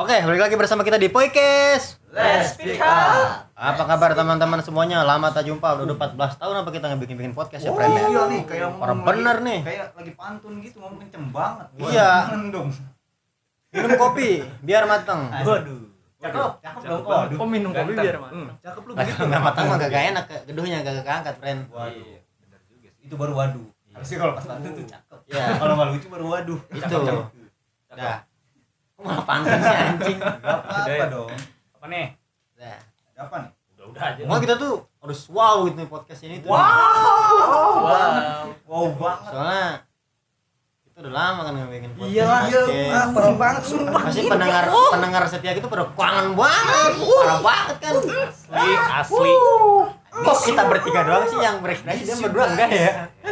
Oke, balik lagi bersama kita di Poikes. Let's speak up. Apa kabar teman-teman semuanya? Lama tak jumpa, udah 14 tahun apa kita ngebikin-bikin podcast ya, friend ya? iya nih kayak Orang bener lagi- nih. Kayak lagi pantun gitu ngomong kenceng banget. Iya. Dong. Minum kopi biar mateng. Waduh. Cakep, cakep dong kok. Oh minum kopi biar mantap. Hmm, Cakep lu gitu. kalau nggak mateng mah gak enak, geduhnya gak keangkat, friend. Waduh, bener juga sih. Itu baru waduh. Harusnya kalau pas pantun tuh cakep. Iya. Kalau nggak lucu baru waduh. Itu. Dah. Malah pantun sih anjing? Gak apa-apa dong. Apa nih? Dah. Ada apa nih? Udah udah aja. Mau kita tuh harus wow gitu nih podcast ini tuh. Wow. Wow. Wow banget. Soalnya kita udah lama kan ngebikin podcast. Iya, iya. Ah, parah banget sumpah. Pasti pendengar pendengar setia kita pada kangen banget. Parah banget kan. Asli, asli. Kok kita bertiga doang sih yang berekspresi dia berdua enggak ya?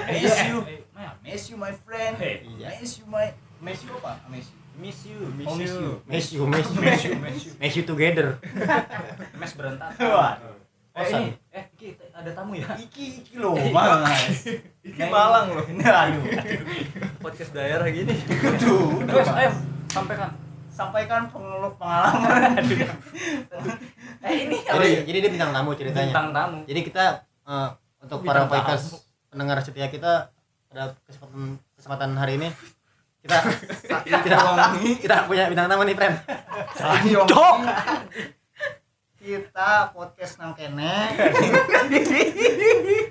Miss you. Eh, Miss you my friend. Iya. Miss you my Miss you apa? Miss you. Miss you, Oh, miss you. Miss you, miss you, miss you, miss you together. Mes berentak. Waduh. Eh ini, eh Iki ada tamu ya. Iki iki loh, Mas. Iki Malang loh. Ini aduh. Podcast daerah gini. Aduh. Terus ayo sampaikan. sampaikan pengeluh pengalaman. Eh ini Jadi, jadi dia bintang tamu ceritanya. bintang tamu. Jadi kita eh, untuk para Bintang Vikers tamu. pendengar setia kita pada kesempatan kesempatan hari ini kita kita kita punya bintang tamu nih, friend. Cok. Kita podcast nang kene.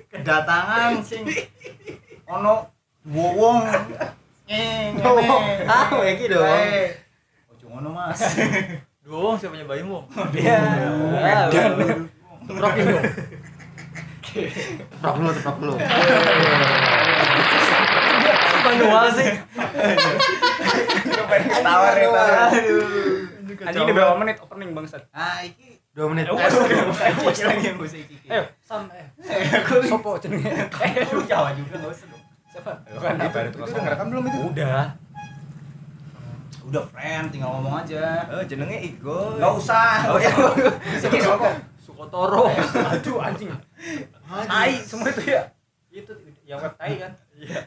Kedatangan sing ono wowong. Eh, ngene. Ah, gitu dong. Eh, Ojo ngono, Mas. Dong, siapanya Bayu Wong? Iya. Dan Teprokin dong. Teprok dulu, teprok dulu. Manual sih. Ketawa deh, Anjing udah berapa menit opening bangsat? Ah, iki Dua menit. Eh, Eh, iki lagi gue iki. Ayo, sam eh. Sopo jenenge? Eh, Lu Jawa juga enggak usah dong. siapa? Kan itu, itu udah ngerekam belum itu? Udah. Udah friend, tinggal ngomong aja. Oh, jenenge Igo. Enggak usah. Oh, iya. Siapa? Sukotoro. Aduh anjing. Tai semua itu ya. Itu yang web tai kan? Iya.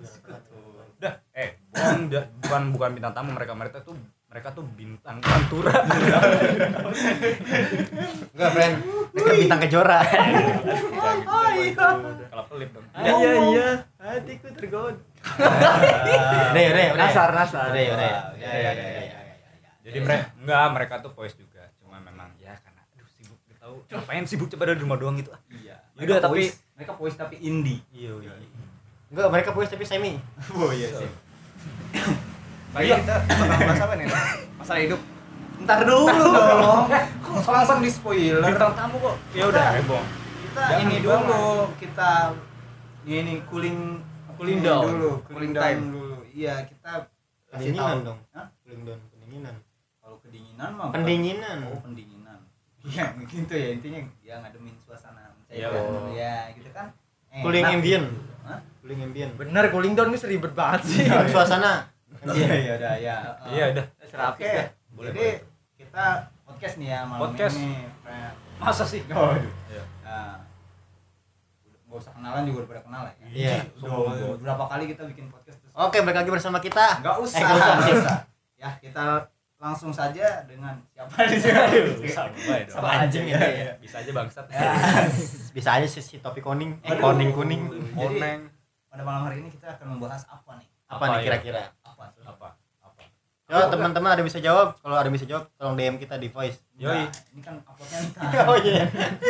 Sukotoro. Udah, eh, bukan dah- bukan bukan bintang tamu mereka mereka tuh mereka tuh bintang pantura. Enggak, friend. Mereka bintang kejora. Kalau pelit dong. Iya, iya. Hatiku tergoda. Udah, ya, udah, ya, udah. Nasar, nasar. Udah, ya, udah. ya. Ya, ya, ya, ya, ya. Jadi mereka enggak mereka tuh voice juga. Cuma memang ya karena aduh sibuk gak tahu. Ngapain sibuk coba dari rumah doang gitu ah. Iya. Mereka tapi- voice- mereka voice tapi indie. Iya, iya. Enggak, mereka puas tapi semi. Oh iya sih. Baik, kita bakal bahas apa nih? Masalah hidup. Ntar dulu dong. Kok langsung di spoiler? Bintang tamu kok. Ya udah, heboh. Kita Jangan ini banget. dulu, kita ini cooling Cooling down. dulu, Cooling time. time dulu. Iya, kita kasih Pendinginan tahu. dong. Hah? Cooling down, pendinginan. Kalau kedinginan mah Pendinginan. Oh, pendinginan. Iya, gitu ya intinya ya ngademin suasana. Iya, oh. ya, gitu kan. Cooling Enak ambient. Hah? Cooling ambient. Bener, cooling down gue ribet banget sih. Suasana. Iya, iya udah ya. Iya, udah. Serapis Oke. ya. Boleh, Jadi kita podcast nih ya malam Podcast. ini. Masa sih? Waduh. Iya. Nah, nggak usah kenalan juga udah pada kenal ya. Iya. Udah beberapa kali kita bikin podcast terus. Oke, balik lagi bersama kita. Enggak usah. Eh, nggak usah. Ya, kita langsung saja dengan siapa di sini? Sama baik dong. Sama anjing ya. Iya. Bisa aja bangsat. Ya. Bisa aja sih si topi kuning. Eh, Aduh. kuning kuning. Jadi, Oneng. pada malam hari ini kita akan membahas apa nih? Apa nih ya? kira-kira? Apa? tuh? Apa? Apa? Yo, teman-teman ada bisa jawab. Kalau ada bisa jawab, tolong DM kita di voice. Yoi. Nah, ini kan uploadnya. Oh iya.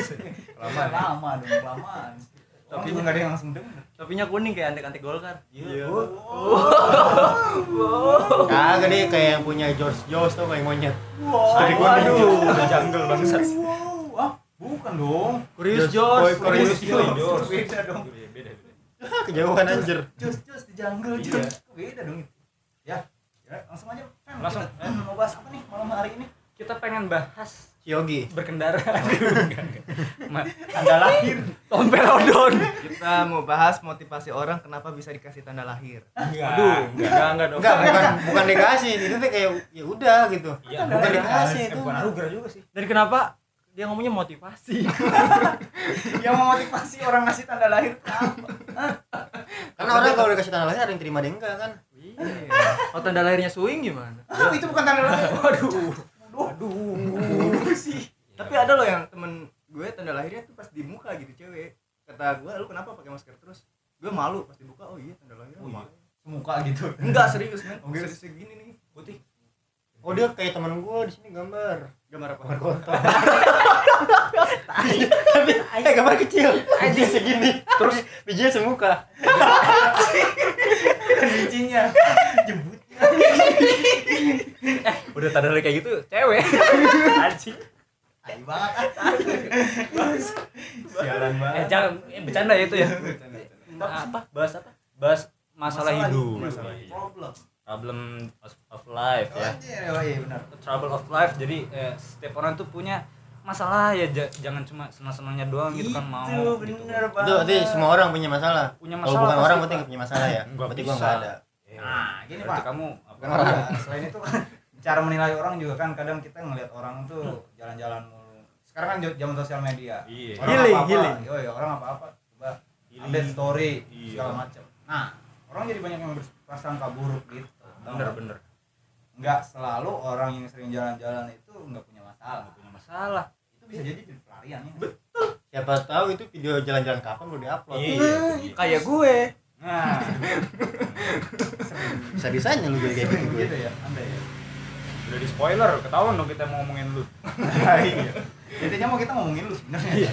Lama, lama dong, kelamaan. Tapi Tapi- nggak ada yang langsung denger. Topinya kuning kayak antek-antek Golkar. Iya. Kagak deh kayak yang punya George Jones tuh kayak monyet. Wow. Dari kuning. Udah jungle bangsat. Wow. Ah, bukan dong. Curious George. George. Curious George. George. Beda dong. Beda, beda. Kejauhan anjir. Jos, jos di jungle, Iya. Beda dong itu. Ya, ya langsung aja. Langsung. Kita, mau bahas apa nih malam hari ini? Kita pengen bahas Yogi. berkendara. Enggak, enggak. Tanda lahir. Tompelodon. Kita mau bahas motivasi orang kenapa bisa dikasih tanda lahir. Aduh, enggak, enggak, enggak dong. Enggak, bukan bukan dikasih. Itu tuh kayak ya udah gitu. Iya, bukan dikasih Eh, itu. bukan anugerah juga sih. Dan kenapa dia ngomongnya motivasi? Yang memotivasi orang ngasih tanda lahir itu apa? Karena orang kalau dikasih tanda lahir ada yang terima ada yang enggak kan. Iya. Oh tanda lahirnya swing gimana? Oh, itu bukan tanda lahir. Waduh. Aduh. Sih tapi ada loh yang temen gue tanda lahirnya tuh pas di muka gitu cewek kata gue lu kenapa pakai masker terus gue malu pas dibuka oh iya tanda lahirnya Oh, iya. Semuka gitu. enggak serius men Oh, serius. segini nih putih Oh dia kayak teman gua di sini gambar. gambar apa Gambar kontol. Tapi eh gambar kecil. Biji segini. Terus bijinya semuka. Bijinya. Jembut. Udah tanda kayak gitu cewek. Anjing. Tai banget. Sialan Eh banget. jangan eh, bercanda ya itu ya. Apa? Bahas apa? Bahas masalah, hidup. Masalah hidup. Problem. Problem of, of life ya. Anjir, oh iya benar. Trouble of life. Jadi eh, setiap orang tuh punya masalah ya ja- jangan cuma senang-senangnya doang gitu kan mau Itu gitu. bener Itu semua orang punya masalah. Punya Kalau masalah bukan pasti, orang nggak punya masalah ya. Berarti gua bisa. nggak ada. Eh, Nah, gini, berarti Pak. kamu apa? Nah, selain itu kan cara menilai orang juga kan kadang kita ngelihat orang tuh jalan-jalan mulu. Sekarang kan zaman sosial media. Iya. Orang Healing, apa-apa, healing. Yoi, orang apa-apa coba Healing. update story Iya. segala macam. Nah, orang jadi banyak yang berprasangka buruk gitu. Bener bener. Nggak selalu orang yang sering jalan-jalan itu nggak punya masalah. Nggak punya masalah. Itu bisa jadi jadi pelarian ya. Siapa tahu itu video jalan-jalan kapan baru diupload. Iya. dia. kayak gue Nah, Bisa bisanya lu kayak gitu. gue. gitu ya, anda ya. udah di spoiler, ketahuan dong kita mau ngomongin lu. iya. Intinya mau kita ngomongin lu sebenarnya.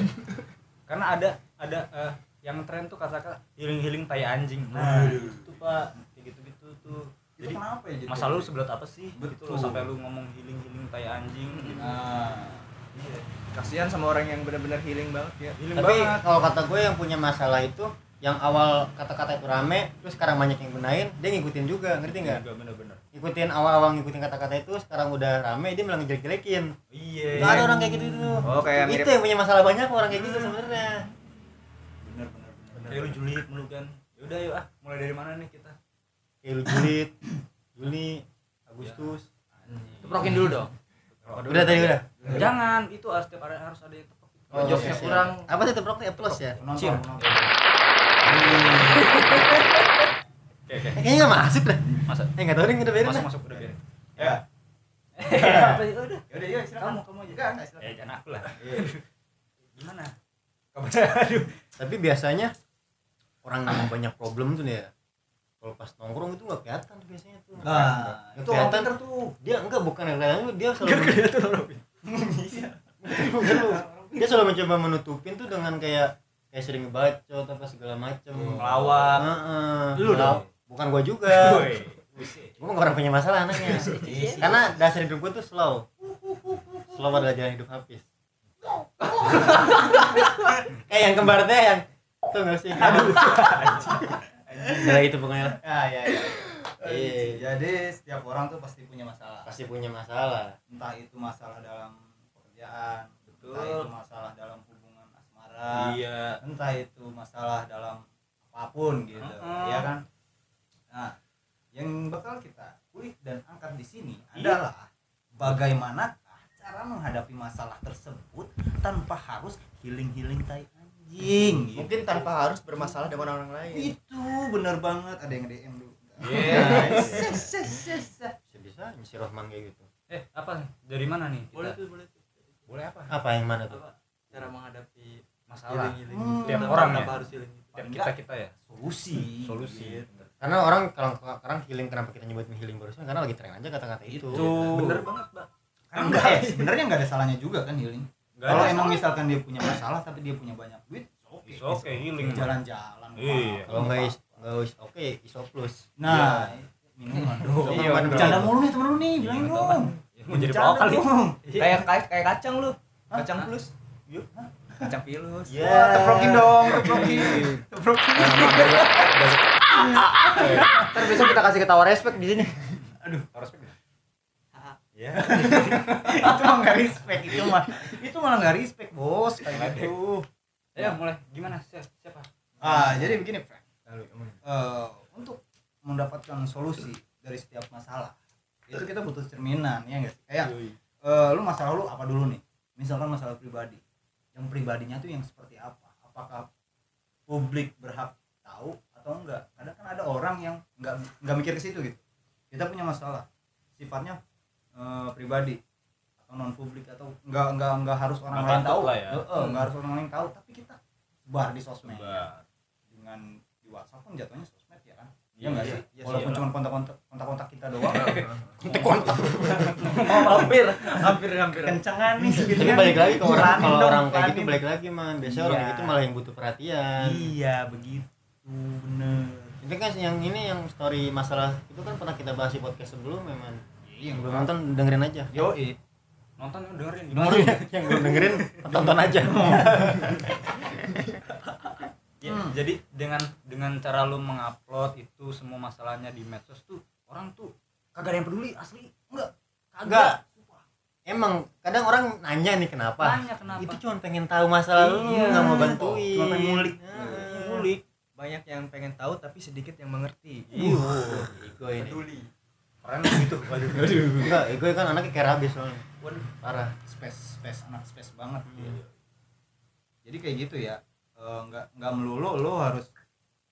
Karena ada ada eh, yang tren tuh kata-kata healing-healing tai anjing. Nah. itu Pak, kayak gitu-gitu tuh. Itu Jadi kenapa ya? masa lu sebelah apa sih? Gitu Betul. loh sampai lu ngomong healing-healing tai anjing gitu. Nah, Iya. kasihan sama orang yang benar-benar healing banget ya Healing Tapi kalau kata gue yang punya masalah itu yang awal kata-kata itu rame, terus sekarang banyak yang benain, dia ngikutin juga, ngerti nggak? Enggak bener-bener. Ngikutin awal-awal ngikutin kata-kata itu, sekarang udah rame, dia malah ngejelek-jelekin. Iya. Nggak ada orang kayak gitu itu. oh kayak mirip Itu yang punya masalah banyak orang kayak gitu sebenarnya. benar benar benar. Kayak lu julid mulu kan. Yaudah yuk ah, mulai dari mana nih kita? Kayak lu Julid, Juni, Agustus. Teprokin dulu dong. Udah tadi udah. Jangan, itu harus setiap ada harus ada yang tepuk. Oh, jokesnya siap. kurang. Apa sih teprok nih plus ya? Penonton, Cim. Oke, oke. Kayaknya nggak masuk dah. Masa Eh nggak tahu nih udah beres masuk masuk udah biarin. Ya. Udah. Ya udah, yuk silakan. Kamu kamu aja. Enggak, enggak silakan. Eh, jangan aku lah. Iya. Gimana? Kabarnya aduh. Tapi biasanya orang yang banyak problem tuh nih ya. Kalau pas nongkrong itu nggak kelihatan tuh biasanya tuh. Nah, Nggak itu orang kelihatan. tuh. Dia enggak bukan yang kelihatan dia selalu Bukan lu. dia selalu mencoba menutupin tuh dengan kayak kayak sering ngebacot apa segala macem Ngelawak. Heeh. Lu dong. bukan gua juga gua nggak orang punya masalah anaknya karena dasar hidup gua tuh slow slow adalah jalan hidup habis kayak yang kembar teh yang tuh nggak sih aduh Nah, itu pokoknya lah. Ya, ya, ya. Iya. Jadi setiap orang tuh pasti punya masalah. pasti punya masalah Entah itu masalah dalam pekerjaan, Betul. entah itu masalah dalam Iya. entah itu masalah dalam apa pun gitu, Heeh. ya kan? Nah, yang bakal kita kulik dan angkat di sini Iya. adalah bagaimana cara menghadapi masalah tersebut tanpa harus healing-healing tai anjing. gitu. mungkin tanpa harus bermasalah dengan orang lain itu bener banget ada yang DM dulu. Iya. Bisa bisa si Rohman kayak gitu Eh, apa nih? Dari mana nih? kita? Boleh tuh, boleh tuh. Boleh apa? apa yang mana tuh Apa cara menghadapi Masalah. healing-healing Hmm. Tiap orang kenapa ya? harus healing? Tiap kita kita ya. Solusi. Solusi. Gitu. karena orang kalau sekarang healing kenapa kita nyebutin healing barusan karena lagi tren aja kata-kata itu, Itu. Bener banget, Mbak. Kan enggak ya, sebenarnya enggak ada salahnya juga kan healing. Nggak Kalau emang salah. misalkan dia punya masalah tapi dia punya banyak duit, oke. It's okay, healing. Jalan-jalan. Iya. kalau nggak is nggak is oke iso plus Nah, minuman dong. Iya, Iya, bener. bercanda mulu nih temen lu nih, bilangin Iya, dong. Ya, mau jadi dong. kayak kayak kacang lu kacang plus Yuk? Kacang pilus Iya. Wah, teprokin dong, teprokin. Teprokin. Ntar besok kita kasih ketawa respect di sini. Harus begitu. Ya. itu mah nggak respect itu mah. Itu malah nggak respect, Bos. Kayak gitu. Ya, mulai. Gimana? Siapa? Ah, jadi begini, Frank. Eh, untuk mendapatkan solusi dari setiap masalah itu kita butuh cerminan ya guys kayak eh, lu masalah lu apa dulu nih misalkan masalah pribadi yang pribadinya tuh yang seperti apa? Apakah publik berhak tahu atau enggak? Kadang kan ada orang yang nggak nggak mikir ke situ gitu. Kita punya masalah. Sifatnya eh, pribadi atau non publik atau enggak enggak enggak harus orang lain tahu. ya. Nggak harus orang lain tahu tapi kita sebar di sosmed. Sebar. dengan di WhatsApp pun jatuhnya sosmed Iya, ya nggak iya. sih Iya, walaupun iya. cuma kontak-kontak kontak-kontak kita doang hampir hampir hampir kencengan nih gitu Tapi kan. balik lagi ke orang kalau orang kayak gitu balik lagi man. Biasanya orang Iya. kayak gitu malah yang butuh perhatian. iya begitu bener Itu kan yang ini yang story masalah itu kan pernah kita bahas di podcast sebelum memang. iya Yang belum nonton dengerin aja. yo nonton dengerin dengerin yang belum dengerin tonton aja. Ya, Hmm. jadi dengan dengan cara lu mengupload itu semua masalahnya di medsos tuh orang tuh kagak ada yang peduli asli enggak Enggak. Emang kadang orang nanya nih kenapa? Nanya kenapa? Itu cuma pengen tahu masalah lu, Iya. nggak mau bantuin. Cuma pengen ngulik. Heeh. ngulik banyak yang pengen tahu tapi sedikit yang mengerti Iya. Ego ini. peduli keren gitu waduh Enggak, ego kan anaknya kayak rabi soalnya. waduh Parah. space space anak space banget Iya. jadi kayak gitu ya Eh, nggak nggak melulu lo harus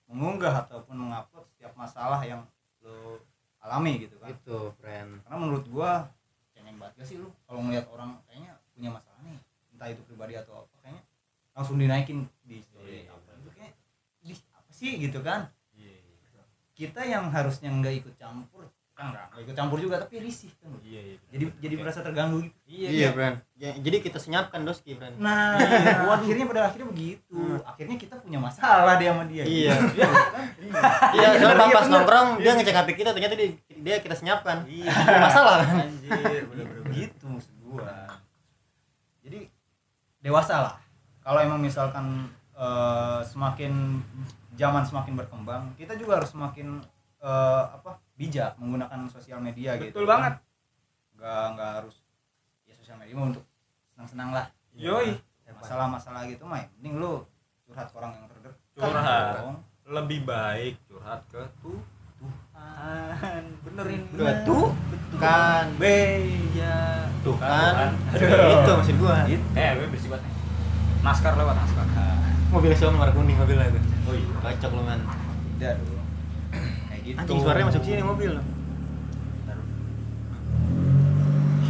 mengunggah ataupun mengupload setiap masalah yang lo alami gitu kan. Itu, friend. karena menurut gua cengeng banget gak sih lu? Kalau ngeliat orang kayaknya punya masalah nih entah itu pribadi atau apa kayaknya langsung dinaikin di story Iya. apa itu kayak di apa sih? Gitu kan. Iya. Kita yang harusnya nggak ikut campur kan nggak nggak ikut campur juga. Tapi risih kan iya iya. Jadi jadi merasa terganggu gitu? Iya friend. Ya, jadi kita senyapkan doski, friend. nah akhirnya pada akhirnya begitu. Akhirnya kita punya masalah dia sama dia. Iya. Iya kan? Iya, soalnya Iya, pas nongkrong dia ngecek HP kita ternyata dia, dia kita senyapkan. iya. Masalah kan? anjir bener-bener gitu maksud gua. Jadi dewasa lah. Kalau emang misalkan eh, semakin zaman semakin berkembang kita juga harus semakin eh, apa bijak menggunakan sosial media gitu betul banget. Nggak nggak harus ya sosial media mah untuk senang-senang lah. Yoi. Masalah-masalah gitu mah yang penting lu curhat ke orang yang terdekat Curhat. dong. lebih baik curhat ke tuh Tuhan. Benerin. Udah tuh? Kan. Ya tuh kan. Aduh. Itu maksud gua. eh gue bersih banget naskar lewat naskar. Mobil siapa warna kuning mobilnya itu. oh iya. Kacok lu man. dong. kayak gitu Anjing suaranya masuk sini mobil.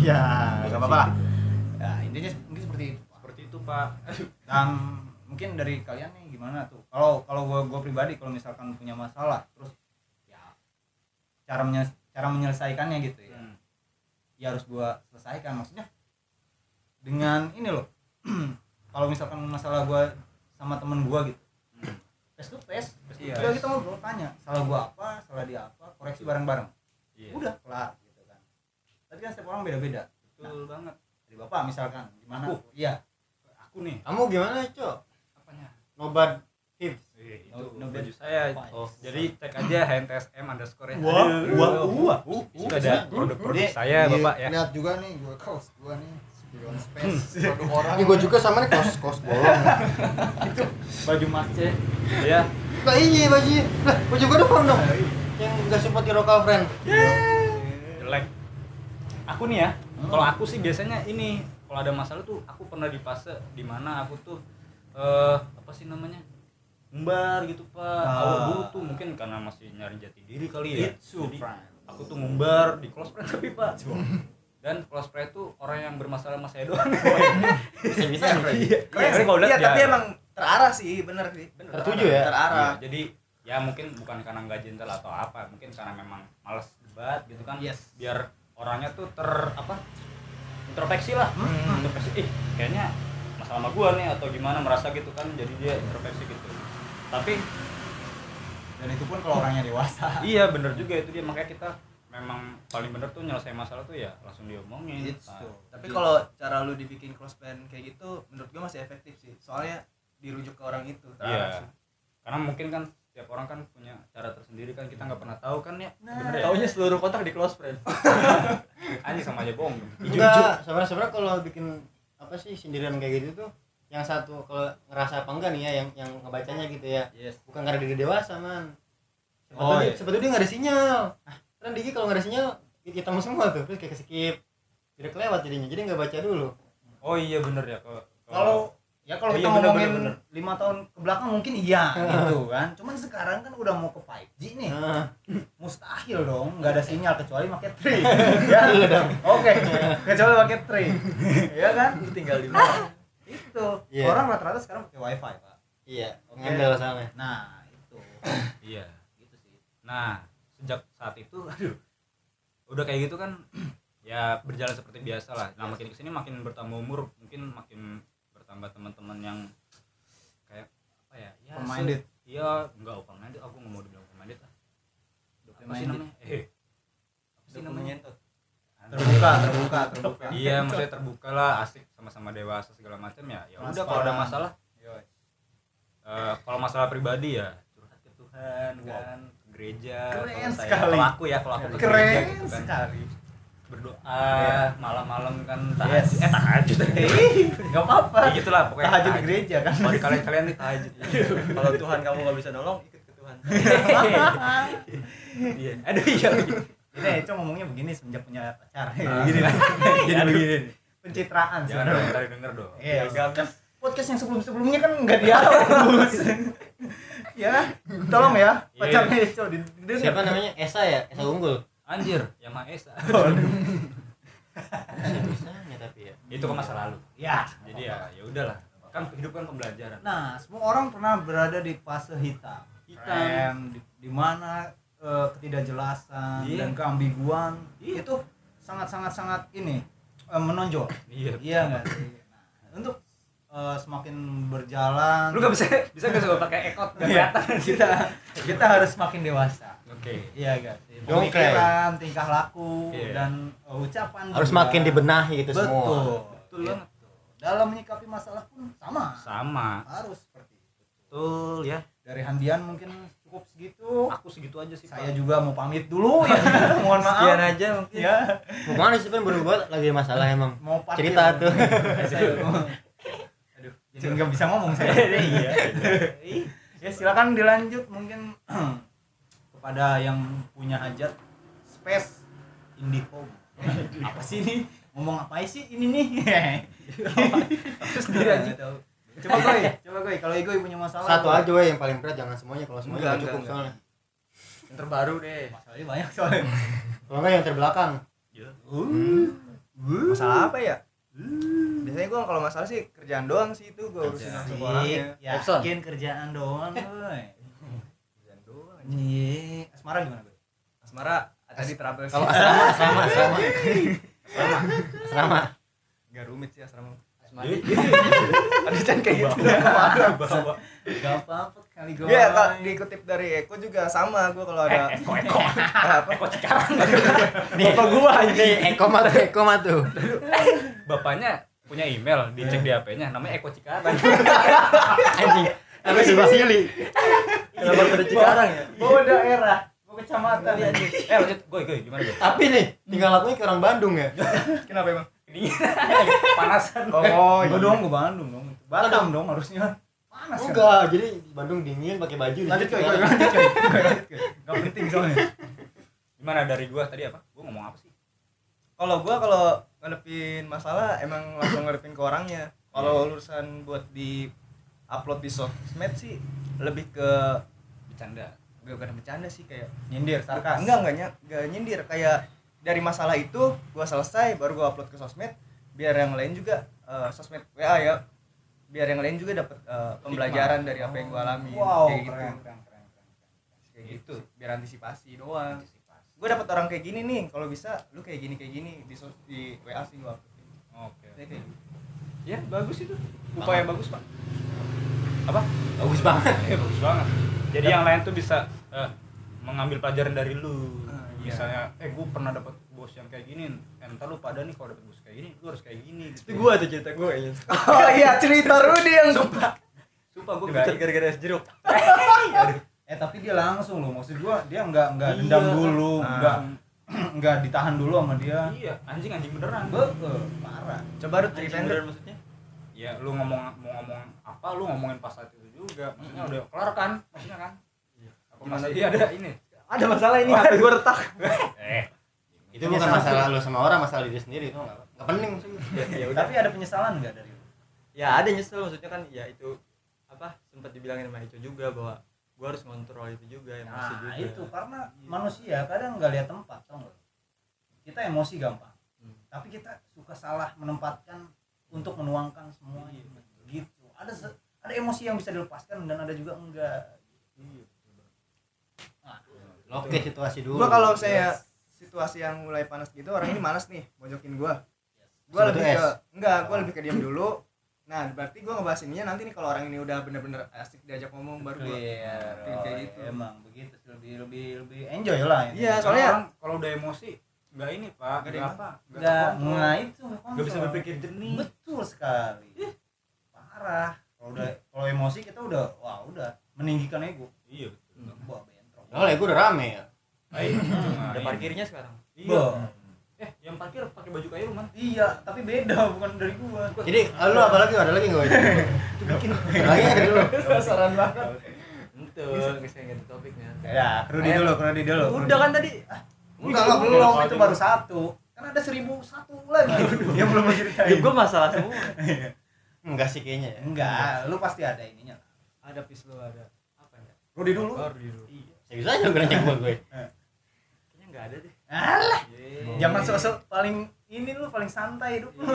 Ya, nggak apa-apa lah ya intinya mungkin seperti itu Pak. seperti itu pak dan mungkin dari kalian nih gimana tuh kalau kalau gua gua pribadi kalau misalkan punya masalah terus ya cara cara menyelesaikannya gitu ya Hmm. ya harus gua selesaikan maksudnya dengan ini loh kalau misalkan masalah gua sama temen gua gitu. Face to face Iya. udah kita ngobrol tanya salah gua apa salah dia apa koreksi bareng-bareng. Iya. udah kelar gitu kan. Tapi kan setiap orang beda-beda. Betul banget. dari bapak misalkan gimana? Aku. iya. Aku nih. Kamu gimana, Cok? apanya? Nobat tips. itu No- no baju saya Oh. jadi cek aja HNTSM underscore ya. Wah, wah, wah. Itu ada produk-produk saya bapak ya. lihat juga nih gue kaos gue nih Space orang. Ini gua juga sama nih kos kos bolong. baju masce ya Lah iya baju. Lah, baju gua doang dong. Yang enggak support di lokal friend. jelek. Aku nih ya kalau aku sih biasanya ini kalau ada masalah tuh aku pernah di fase di mana aku tuh eh apa sih namanya ngumbar gitu pak. Ah. awal dulu tuh mungkin karena masih nyari jati diri kali ya. Itu, Jadi, aku tuh ngumbar di close friend tapi pak dan close friend tuh orang yang bermasalah sama saya doang. Bisa-bisa friend. iya. Iya, iya, tapi ya- emang terarah sih bener sih. Tertuju ya? terarah. Iya, jadi ya mungkin bukan karena nggak gentle atau apa mungkin karena memang males debat gitu kan. Yes. biar orangnya tuh ter apa introspeksi lah. Introspeksi ih kayaknya masalah sama gua nih atau gimana merasa gitu kan. Jadi dia introspeksi gitu. Tapi dan itu pun kalau orangnya dewasa. Iya bener juga itu dia. Makanya kita memang paling bener tuh nyelesain masalah tuh ya langsung diomongin. It's Nah, true. tapi kalau cara lu dibikin close friend kayak gitu menurut gua masih efektif sih. Soalnya dirujuk ke orang itu iya. karena mungkin kan setiap orang kan punya cara tersendiri kan kita nggak pernah tahu kan ya. Bener ya? Taunya seluruh kontak di close friend. anjing sama aja bohong. Enggak, sebenarnya sebenarnya kalau bikin apa sih sindiran kayak gitu tuh yang satu kalau ngerasa apa enggak nih ya yang yang ngebacanya gitu ya. Yes. Bukan karena dia dewasa man. Sebetulnya Oh, dia, iya. sebetulnya dia nggak ada sinyal. ah kan Diki kalau nggak ada sinyal kita ketemu semua tuh terus kayak skip. Tidak kelewat jadinya jadi nggak baca dulu. Oh iya bener ya kalau kalau ya kalau Iya, kita bener, ngomongin bener, bener. lima tahun ke belakang mungkin iya gitu kan. Cuman sekarang kan udah mau ke 5G nih. Nah, mustahil dong nggak ada sinyal kecuali pakai tree ya oke kecuali pakai tree ya kan? Tinggal di mana itu. Iya. orang rata-rata sekarang pakai wifi pak. Iya ngendel soalnya. Nah itu. Iya. Gitu sih. Nah sejak saat itu aduh udah kayak gitu kan ya berjalan seperti biasa lah. Nah makin ke sini makin bertambah umur mungkin makin bertambah teman-teman yang kayak apa ya ya minded. iya enggak open minded aku nggak mau dibilang open minded lah. Apa sih namanya? Eh apa sih namanya? Terbuka terbuka terbuka. Iya maksudnya terbuka lah asik sama-sama dewasa segala macam ya ya udah kalau ada masalah. eh, kalau masalah pribadi ya curhat ke Tuhan kan gereja Keren kalau saya- sekali. kalau aku ya kalau aku ke gereja keren gitu kan. sekali. Berdoa malam-malam kan Yes. tahajud. Eh tahajud. Nggak apa-apa. Ya gitulah pokoknya tahajud di gereja kan. Kalau kalian kalian nih tahajud. Kalau Tuhan kamu nggak bisa nolong ikut ke Tuhan. Iya. Aduh iya. Ini Eco ngomongnya begini semenjak punya pacar. Ah. gini lah. Jadi begini pencitraan jangan dong tadi denger dong. Iya, kan podcast yang sebelum-sebelumnya kan nggak dihapus. Ya, tolong ya pacarnya Eco di di- siapa namanya Esa ya Esa unggul anjir yang maha esa bisanya tapi ya itu kan masa lalu Ya. jadi ya ya udahlah kan hidup kan pembelajaran Nah, semua orang pernah berada di fase hitam. Hitam. Rem, di, di mana eh, ketidakjelasan Iya. dan keambiguan Iya. itu sangat-sangat sangat ini eh, menonjol. iya Iya nggak sih? Nah, untuk eh, semakin berjalan lu gak bisa bisa gak suka pakai ekot gak Iya, kelihatan kita kita harus semakin dewasa. oke Iya gak sih? Dongkeng. Pemikiran, tingkah laku Iya. dan eh, ucapan harus juga. makin dibenahi itu Betul. semua betul banget Dalam menyikapi masalah pun sama. sama Harus seperti itu. betul ya Dari Handian mungkin cukup segitu. aku segitu aja sih Saya Pak. juga mau pamit dulu ya. Mohon maaf. sekian aja mungkin Ya, mau ke mana sih baru buat lagi masalah emang mau cerita tuh Aduh, jadi nggak bisa ngomong saya. iya. ya silakan dilanjut mungkin kepada yang punya hajat space Indihome. apa sih ini? Ngomong apa sih ini nih? aja. Nggak tahu. Coba Goy, coba Goy, kalau Igoy punya masalah satu aja weh yang paling berat jangan semuanya kalau semuanya Enggak, nggak cukup enggak, soalnya yang terbaru deh Masalahnya banyak soalnya. kalau enggak yang terbelakang masalah apa ya biasanya gua kalau masalah sih kerjaan doang sih itu gua urusin langsung ke orangnya Yakin kerjaan doang, Goy. kerjaan doang Iya, asmara gimana, Goy? asmara tadi trouble sih kalau asrama asrama asrama. Asrama. Asrama. Nggak rumit sih asrama. Asmara. ada can kayak gitu. Bawa Gak apa-apa kali Goy. Iya, kalau dikutip dari Eko juga sama gua kalau ada eko eko. Apa? Eko cikarang apa gua nih Eko mah tuh Eko mah tuh. Bapaknya punya email dicek di HP-nya namanya Eko Cikarang. Anjing tapi sebelah sili kenapa pada Cikarang ya. Bawa daerah, bawa kecamatan. eh lanjut. Gue gue gimana gue tapi nih tinggal lakunya kayak orang Bandung ya. Kenapa emang? Panasan Oh, gua dong, gua Bandung dong. Batam dong harusnya. Panas kan? enggak jadi di Bandung dingin pakai baju Lanjut kan. lanjut Goy. Goy, lanjut, Goy. Gak penting soalnya. gimana dari gua tadi apa gua ngomong apa sih kalau gua kalau ngadepin masalah emang langsung ngadepin ke orangnya kalau urusan buat di upload di sosmed sih lebih ke bercanda bukan bercanda sih kayak Nyindir, sarkas. enggak enggak enggak nyindir kayak dari masalah itu gua selesai baru gua upload ke sosmed biar yang lain juga eh, sosmed WA ya biar yang lain juga dapat eh, pembelajaran dari apa yang gua alami Wow, kayak gitu. keren, keren, keren, keren. kayak gitu. Biar antisipasi doang. Gue dapat orang kayak gini nih. Kalau bisa lu kayak gini kayak gini. Di sos- di WA sih upload. oke kayak gitu. ya bagus itu. Upaya bagus pak. Apa? Bagus banget. Ya bagus banget. Jadi yang lain tuh bisa eh, mengambil pelajaran dari lu. Iya. misalnya eh gua pernah dapat bos yang kayak gini eh, ntar lu pada nih kalau dapat bos kayak gini lu harus kayak gini gitu. itu gua tuh cerita gua kayaknya. Oh iya, cerita Rudy yang sumpah. Gua Enggak, gitu gara-gara es jeruk. Eh tapi dia langsung loh, maksud gua dia nggak nggak Iya. dendam dulu, Nah. nggak nggak ditahan dulu sama dia. iya. Anjing anjing beneran. Betul, parah. coba lu ceritain maksudnya? Ya lu ngomong mau ngomong apa lu ngomongin pas saat itu juga. Maksudnya udah kelar kan? Maksudnya kan? Apa Gimana masih sih? ada ini? Ada masalah ini HP gua retak. Eh itu bukan masalah lu sama orang masalah diri sendiri itu nggak nggak penting. Sih ya, ya udah. Tapi ada penyesalan nggak dari lu? ya ada nyesel maksudnya kan ya itu apa sempat dibilangin sama itu juga bahwa gua harus ngontrol itu juga emosi nah juga. itu karena manusia kadang nggak lihat tempat tau nggak? Kita emosi gampang Hmm. tapi kita suka salah menempatkan untuk menuangkan semua gitu. ada se- ada emosi yang bisa dilepaskan dan ada juga enggak. Oke situasi dulu. Gua kalau saya situasi yang mulai panas gitu orang ini malas nih mojokin gua. Gua Sebut lebih ke enggak gua lebih ke diam dulu. Nah berarti gua ngebahas ininya nanti nih kalau orang ini udah bener-bener asik diajak ngomong baru gua clear Kayak oh, gitu. emang begitu sih, lebih lebih lebih enjoy lah. Iya, Soalnya kalau udah emosi nggak ini pak, Nggak nggak ada apa, nggak terkontrol. nah itu nggak bisa berpikir jernih. betul sekali. Parah. Kalau udah kalau emosi kita udah wah udah meninggikan ego. Iya betul. wah bentrok. Oh ego udah rame ya Ada parkirnya sekarang? Iya. Eh, yang parkir pakai baju kayu man. iya tapi beda bukan dari gua. Jadi ah, lu apa lagi ada lagi nggak lagi ada dulu penasaran banget. Itu ganti topiknya ya. Krudi dulu Krudi dulu. Udah kan tadi? Enggak lah belum. itu baru satu kan ada seribu satu lagi. Yang belum mau ceritain. Hidup gua masalah semua. Enggak sih kayaknya ya. Enggak lu pasti ada ininya. Ada pis lu ada. Apa ya? Rudi dulu. Baru dulu. Iya. Saya bisa aja gue nanya gue gue. Kayaknya nggak ada deh. Alah. Yeay. zaman sosok paling ini lu paling santai hidup lu.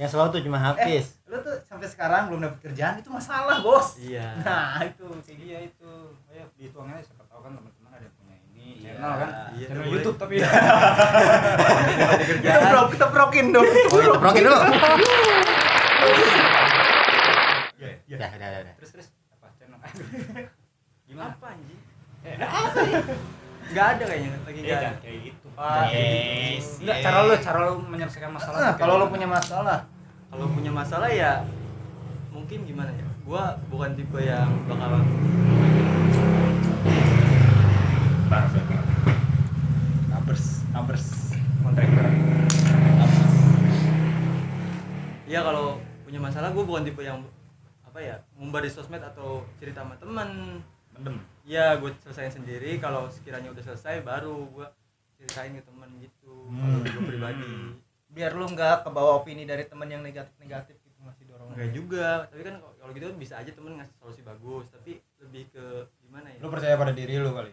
Yang selalu tuh cuma habis. Lu tuh sampai sekarang belum dapat kerjaan itu masalah bos. Iya. Nah itu kayak gitu. Iya itu. Ayo dituangin aja siapa tahu kan teman-teman ada yang punya ini Iya. channel kan. Iya, channel boleh. YouTube tapi. Kita bro kita prokin dong oh itu prokin dulu. Iya, iya. dah dah dah dah. Terus terus. Apa channel? gimana apa anjing? Eh, nggak ada kayaknya lagi Iya, nggak ada jangan kayak gitu, Pak. Yes, Enggak, yes. cara lu cara lu menyelesaikan masalah. Nah, kalau lu gimana? punya masalah kalau punya masalah ya mungkin gimana ya gua bukan tipe yang bakalan nabers nabers kontraktor. ya kalau punya masalah gua bukan tipe yang apa ya ngumbar di sosmed atau cerita sama temen Mendem. Ya gue selesaiin sendiri. Kalau sekiranya udah selesai baru gua ceritain ke temen gitu. Kalau Hmm. di gua pribadi. Biar lu nggak kebawa opini dari teman yang negatif negatif gitu masih dorongan. Enggak juga. Tapi kan kalau kalau gitu bisa aja temen ngasih solusi bagus. Tapi lebih ke gimana ya? Lu percaya pada diri lu kali?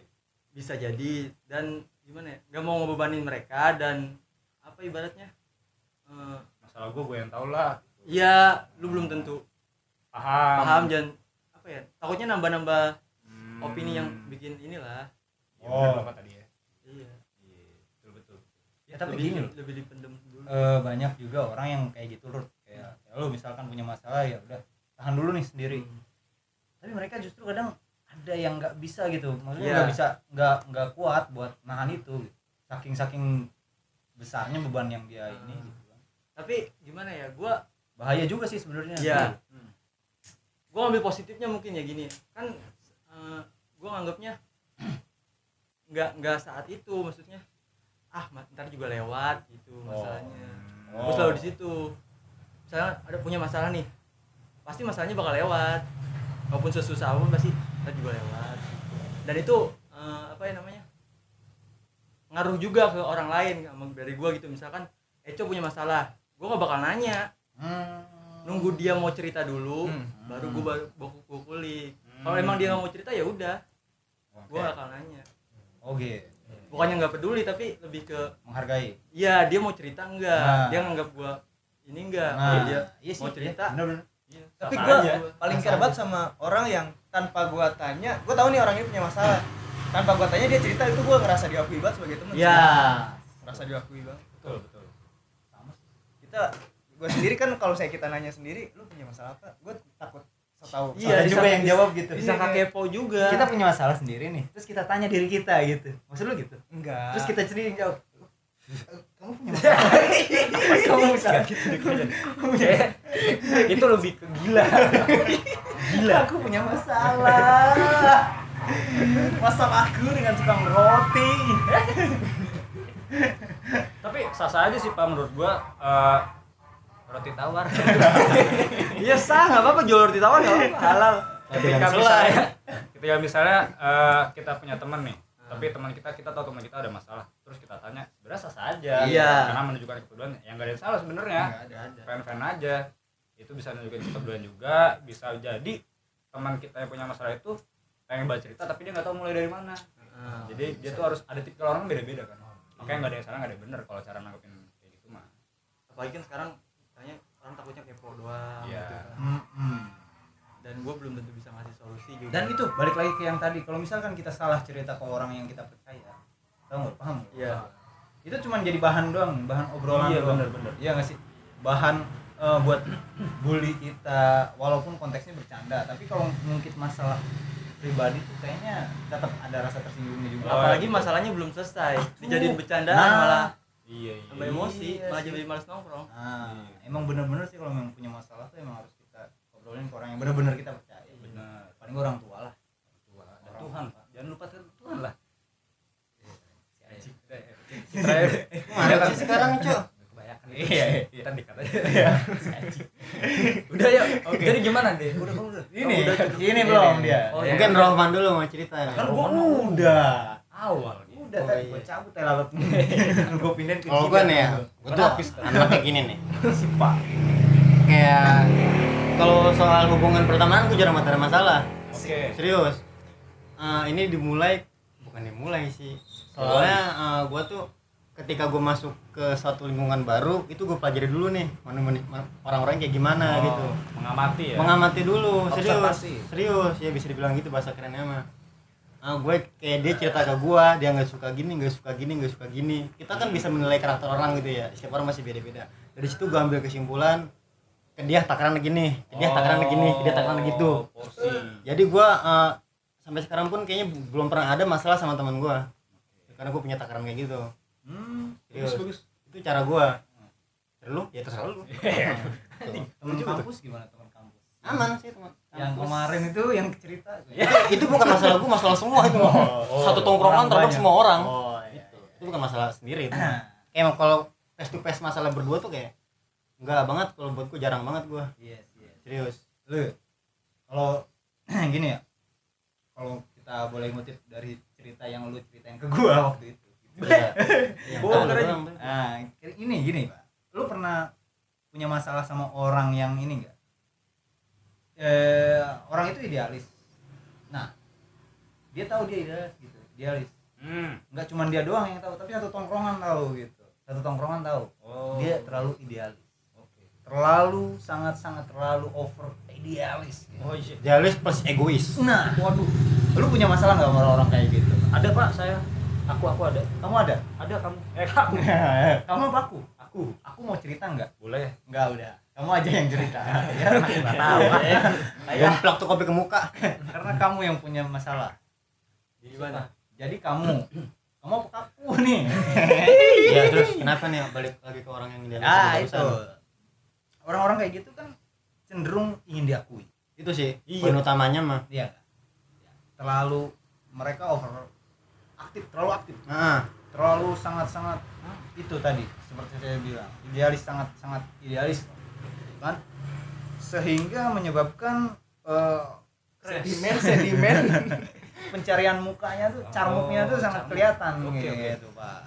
Bisa jadi. Dan gimana ya? Nggak mau ngebebanin mereka dan apa ibaratnya? Eh, Masalah gua gue yang tahu lah. ya lu belum tentu Paham. paham dan apa ya? Takutnya nambah-nambah. Opini yang bikin inilah Ya, Oh. apa tadi ya? iya Iya, betul betul. ya tapi lebih, gini loh lebih dipendem dulu eh, banyak juga orang yang kayak gitu loh kayak ya lu misalkan punya masalah ya udah tahan dulu nih sendiri Hmm. tapi mereka justru kadang ada yang nggak bisa gitu maksudnya Iya. nggak bisa nggak nggak kuat buat nahan itu gitu. saking saking besarnya beban yang dia ini Hmm. gitu kan. tapi gimana ya gua bahaya juga sih sebenarnya ya gua ambil positifnya mungkin ya gini kan eh, gua nganggapnya nggak nggak saat itu maksudnya ah ntar juga lewat gitu masalahnya. Oh. gue selalu di situ. Misalnya ada punya masalah nih pasti masalahnya bakal lewat. Walaupun sesusah apa pun pasti ntar juga lewat. Dan itu eh, apa ya namanya ngaruh juga ke orang lain dari gua gitu. Misalkan Eco punya masalah. Gua nggak bakal nanya. Hmm. nunggu dia mau cerita dulu Hmm. baru gua baru kulik kalau Hmm. emang dia nggak mau cerita ya udah. Gua gak bakal nanya. Oke. Bukannya nggak peduli tapi lebih ke menghargai. Iya dia mau cerita enggak Nah. dia nganggap gua ini enggak nah. Kalau dia iya sih mau cerita iya, bener-bener. iya, tapi sah-sah gua aja. paling Masa care banget aja. sama orang yang tanpa gua tanya gua tahu nih orang ini punya masalah. Tanpa gua tanya dia cerita itu gua ngerasa diakui banget sebagai teman ya ngerasa diakui banget. Betul, betul. kita gua sendiri kan kalau saya kita nanya sendiri lu punya masalah apa? Gua takut tahu. Iya, Ada juga yang jawab gitu. bisa Iya, kepo juga. Kita punya masalah sendiri nih. Terus kita tanya diri kita gitu. Maksud lu gitu? Enggak. Terus kita sendiri yang jawab "Eh, kamu punya masalah? Kamu bisa. Gitu itu lebih ke gila. gila. Aku punya masalah. Masalah aku dengan tukang roti. Tapi sah-sah aja sih Pak menurut gua eh, roti tawar. iya sah nggak apa-apa jual roti tawar nggak apa-apa halal. Ketika misalnya ketika misalnya eh, kita punya teman nih tapi teman kita kita tahu teman kita ada masalah terus kita tanya sebenarnya sah sah aja. Iya. karena menunjukkan kepedulian yang gak ada yang salah sebenarnya. Nggak ada. fan fan aja. Itu bisa nunjukin kepedulian juga bisa jadi teman kita yang punya masalah itu pengen baca cerita tapi dia nggak tahu mulai dari mana. Jadi dia tuh harus ada tipikal orang beda-beda kan. Makanya nggak ada yang salah nggak ada yang benar kalau cara nanggepin kayak gitu mah. Apalagi kan sekarang orang takutnya kepo doang Iya. gitu kan. Mm-mm. dan gue belum tentu bisa ngasih solusi juga dan itu balik lagi ke yang tadi kalau misalkan kita salah cerita ke orang yang kita percaya tahu nggak paham? Iya. itu cuma jadi bahan doang bahan obrolan Iya, doang bener-bener. iya nggak sih bahan eh, buat bully kita walaupun konteksnya bercanda tapi kalau mungkin masalah pribadi tuh kayaknya tetap ada rasa tersinggungnya juga Oh, apalagi iya. masalahnya belum selesai dijadiin bercandaan Nah. malah iya iya. Tambah emosi Iya malah jadi malas nongkrong. Nah emang bener-bener sih kalau memang punya masalah tuh emang harus kita obrolin ke orang yang bener-bener kita percaya. Benar paling orang tua lah. Tua. dan Tuhan pak. Jangan lupa Tuhan lah. Mana sih sekarang, Cok? kebanyakan. Iya, iya. kita dikat aja udah ya jadi gimana deh udah kamu udah. Ini. Udah cukup. ini belum dia. Oh, iya. Mungkin Rohman dulu mau cerita. Kan gua udah. Awal. Udah Oh, tadi iya. gua cabut ya lalat gua pindahin ke Kalau tiga gue nih ya, gue tuh anak kayak gini nih. si pak Kayak kalau soal hubungan pertemanan gue jarang ada masalah. oke Serius. Eh, ini dimulai bukan dimulai sih. Soalnya gue tuh ketika gue masuk ke suatu lingkungan baru itu gue pelajari dulu nih mana orang-orang kayak gimana gitu Oh, mengamati ya mengamati dulu serius Observasi. serius ya bisa dibilang gitu bahasa kerennya mah ah, gue kayak dia cerita ke gue dia nggak suka gini nggak suka gini nggak suka gini. Kita kan bisa menilai karakter orang gitu ya setiap orang masih beda-beda. Dari situ gue ambil kesimpulan ke dia takaran gini ke dia takaran gini ke dia takaran gitu Oh, porsi jadi gue eh, sampai sekarang pun kayaknya belum pernah ada masalah sama teman gue karena gue punya takaran kayak gitu. Hmm bagus bagus. Itu cara gue lu ya terserah lu. Teman kampus gimana aman. Sih teman. Yang Kampus. kemarin itu yang cerita. Itu, itu bukan masalah gue masalah semua itu. Satu tongkrongan terhadap semua orang. Oh iya, itu bukan masalah sendiri itu kayak emang kalau face to face masalah berdua tuh kayak enggak banget kalau buat gue jarang banget gue iya iya serius. Lu kalau gini ya kalau kita boleh ngutip dari cerita yang lu ceritain ke gua waktu itu. Aja. doang. nah ini gini pak. Lu pernah punya masalah sama orang yang ini enggak eh orang itu idealis. Nah dia tahu dia idealis gitu idealis. Hmm. Nggak cuma dia doang yang tahu tapi satu tongkrongan tahu gitu. Satu tongkrongan tahu. Oh. Dia terlalu idealis. Oke. Terlalu sangat sangat terlalu over idealis gitu. oh iya. Idealis plus egois. Nah waduh. Lu punya masalah nggak sama orang kayak gitu? Ada pak saya. Aku aku ada. Kamu ada? Ada kamu. Eh kamu. Kamu apa aku aku aku mau cerita nggak? Boleh. Nggak udah. Kamu aja yang cerita. Ya nggak tahu Iya. Gemplak tuh kopi ke muka. Karena kamu yang punya masalah. Gimana? Jadi kamu. Kamu apa aku nih? Ya terus kenapa nih balik lagi ke orang yang idealis ah itu. orang-orang kayak gitu kan cenderung ingin diakui. Itu sih Iya. poin utamanya mah. Iya? Ya. terlalu mereka over aktif terlalu aktif. Nah terlalu sangat-sangat itu tadi seperti saya bilang idealis sangat sangat idealis kan? Sehingga menyebabkan eh, sedimen sedimen pencarian mukanya tuh carmuknya tuh Oh, sangat carmuk. kelihatan oke. gitu. pak.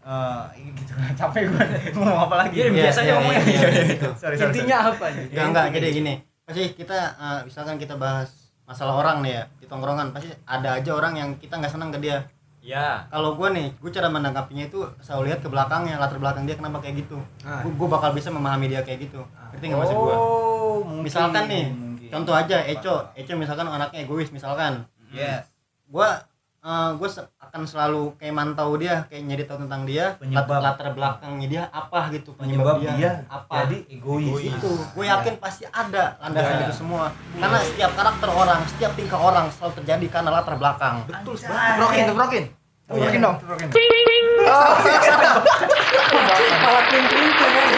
Eh, ini gitu capek gue ngomong apa lagi? Iya, Iya, biasa aja iya, ngomongnya iya, iya, gitu. sorry, sorry, intinya apa nih enggak enggak jadi gini. Pasti kita eh, misalkan kita bahas masalah orang nih ya di tongkrongan pasti ada aja orang yang kita nggak senang ke dia ya. Kalau gue nih gue cara menanggapinya itu selalu lihat ke belakangnya latar belakang dia kenapa kayak gitu. Ah. gue bakal bisa memahami dia kayak gitu. Ngerti nggak maksud gue oh mungkin, misalkan nih mungkin. contoh aja Eco. Eco misalkan anaknya egois misalkan. Yes. Gue gue akan selalu kayak mantau dia kayak nyari tahu tentang dia Penyebab. latar, latar belakangnya dia apa gitu penyebab dia apa. jadi egois, itu gue yakin pasti ada landasan itu semua. Karena setiap karakter orang setiap tingkah orang selalu terjadi karena latar belakang. Betul Tebrokin, tebrokin. Oh, iya. Dong. Tebrokin. Malah pling-pling tuh kan.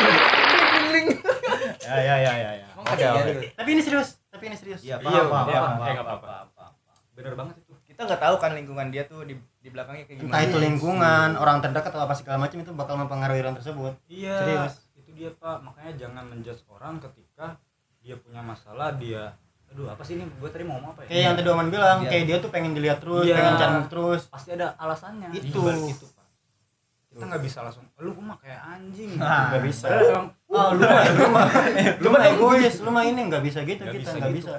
ya ya ya ya ya Emang ada apa? tapi ini serius tapi ini serius Iya, iya paham, iya paham, eh paham, nggak apa-apa bener banget itu Kita nggak tahu kan lingkungan dia tuh di di belakangnya kayak gimana. entah itu lingkungan orang terdekat atau apa segala macam itu bakal mempengaruhi orang tersebut iya Serius. itu dia pak makanya jangan menjudge orang ketika dia punya masalah dia aduh apa sih ini? Gue tadi mau ngomong apa ya? Kayak yang tadi Oman bilang Iya. kayak dia tuh pengen dilihat terus Iya. pengen cari terus. Pasti ada alasannya. Itu. Di balik itu pak. Kita nggak bisa langsung lu mah kayak anjing. Nah, nggak bisa. Padahal emang oh lu mah lu mah lu mah egois. lu mah ini nggak bisa gitu Nggak kita bisa nggak gitu, bisa.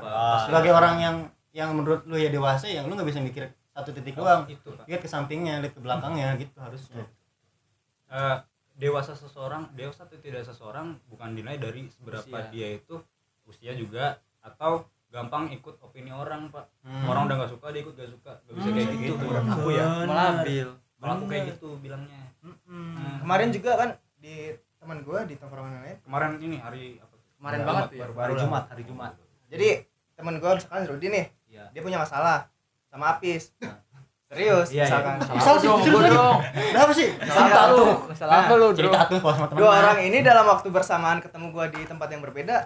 Sebagai orang yang yang menurut lu ya dewasa yang lu nggak bisa mikir satu titik doang. itu Pak. lihat ke sampingnya lihat ke belakangnya gitu harusnya. Eh, dewasa seseorang dewasa atau tidak seseorang bukan dinilai dari seberapa Usia. dia itu usia juga atau gampang ikut opini orang pak Hmm. orang udah nggak suka dia ikut gak suka gak bisa Hmm, kayak gitu gitu. menurut aku ya Melabil. kalau aku kayak gitu bilangnya Hmm. kemarin juga kan di teman gue di tongkrongan lain kemarin ini hari apa tuh? Kemarin Hari banget ya? baru- hari baru. Jumat hari Jumat jadi teman gue misalkan Rudi nih Iya. dia punya masalah sama Apis serius Iya, iya. misalkan Salah sih, serius lagi. Kenapa sih? Salah lu. Salah apa lu? Cerita tuh sama teman. dua orang ini dalam waktu bersamaan ketemu gue di tempat yang berbeda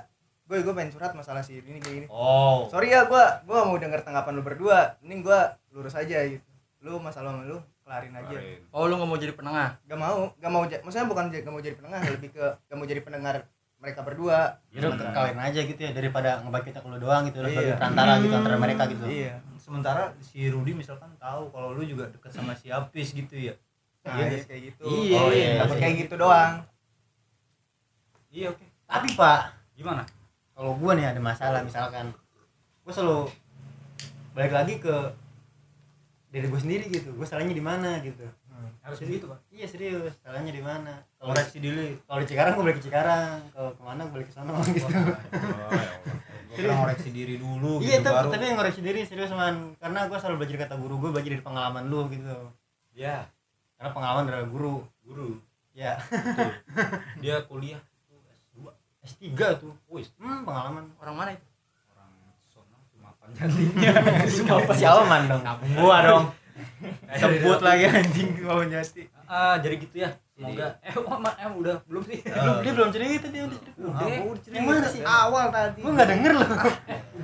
gue gue pengen curhat masalah si ini kayak gini. Oh. Sorry ya gue gue mau denger tanggapan lu berdua. Ini gue lurus aja gitu. Lu masalah sama lu kelarin aja. Kemarin. Oh, lu nggak mau jadi penengah. gak mau gak mau maksudnya bukan gak mau jadi penengah lebih ke gak mau jadi pendengar mereka berdua. Ya udah kawin aja gitu ya daripada ngebagi kita kalau doang gitu lu Iya. perantara gitu antara mereka gitu. iya. Sementara si Rudi misalkan tahu kalau lu juga deket sama si Apis gitu ya. Nah, Iya, iya, kayak gitu. Iya, Oh, iya, dapat iya. kayak gitu doang. Iya oke. Tapi Pak, gimana kalau gue nih ada masalah misalkan gue selalu balik lagi ke diri gue sendiri gitu. Gue salahnya di mana gitu. Harus begitu pak? iya serius salahnya di mana? Kalau koreksi dulu kalau di Cikarang gue balik ke Cikarang. Kalau ke mana gue balik ke sana gitu. pernah koreksi diri dulu iya gitu tapi, baru. tapi yang ngoreksi diri serius man. Karena gue selalu belajar kata guru gue belajar dari pengalaman lu gitu. Ya karena pengalaman adalah guru. Guru. Ya dia kuliah. tuh S2 S3 tuh. Wis hmm pengalaman. Orang mana itu? orang sono cuma panjatinya siapa siapa man dong. Gua dong. Sebut lagi anjing mau jati ah jadi gitu ya? Semoga. Eh oh, ma- eh udah belum sih? Belum. Dia belum cerita dia udah cerita. Udah. yang mana sih awal tadi? Gue nggak denger loh.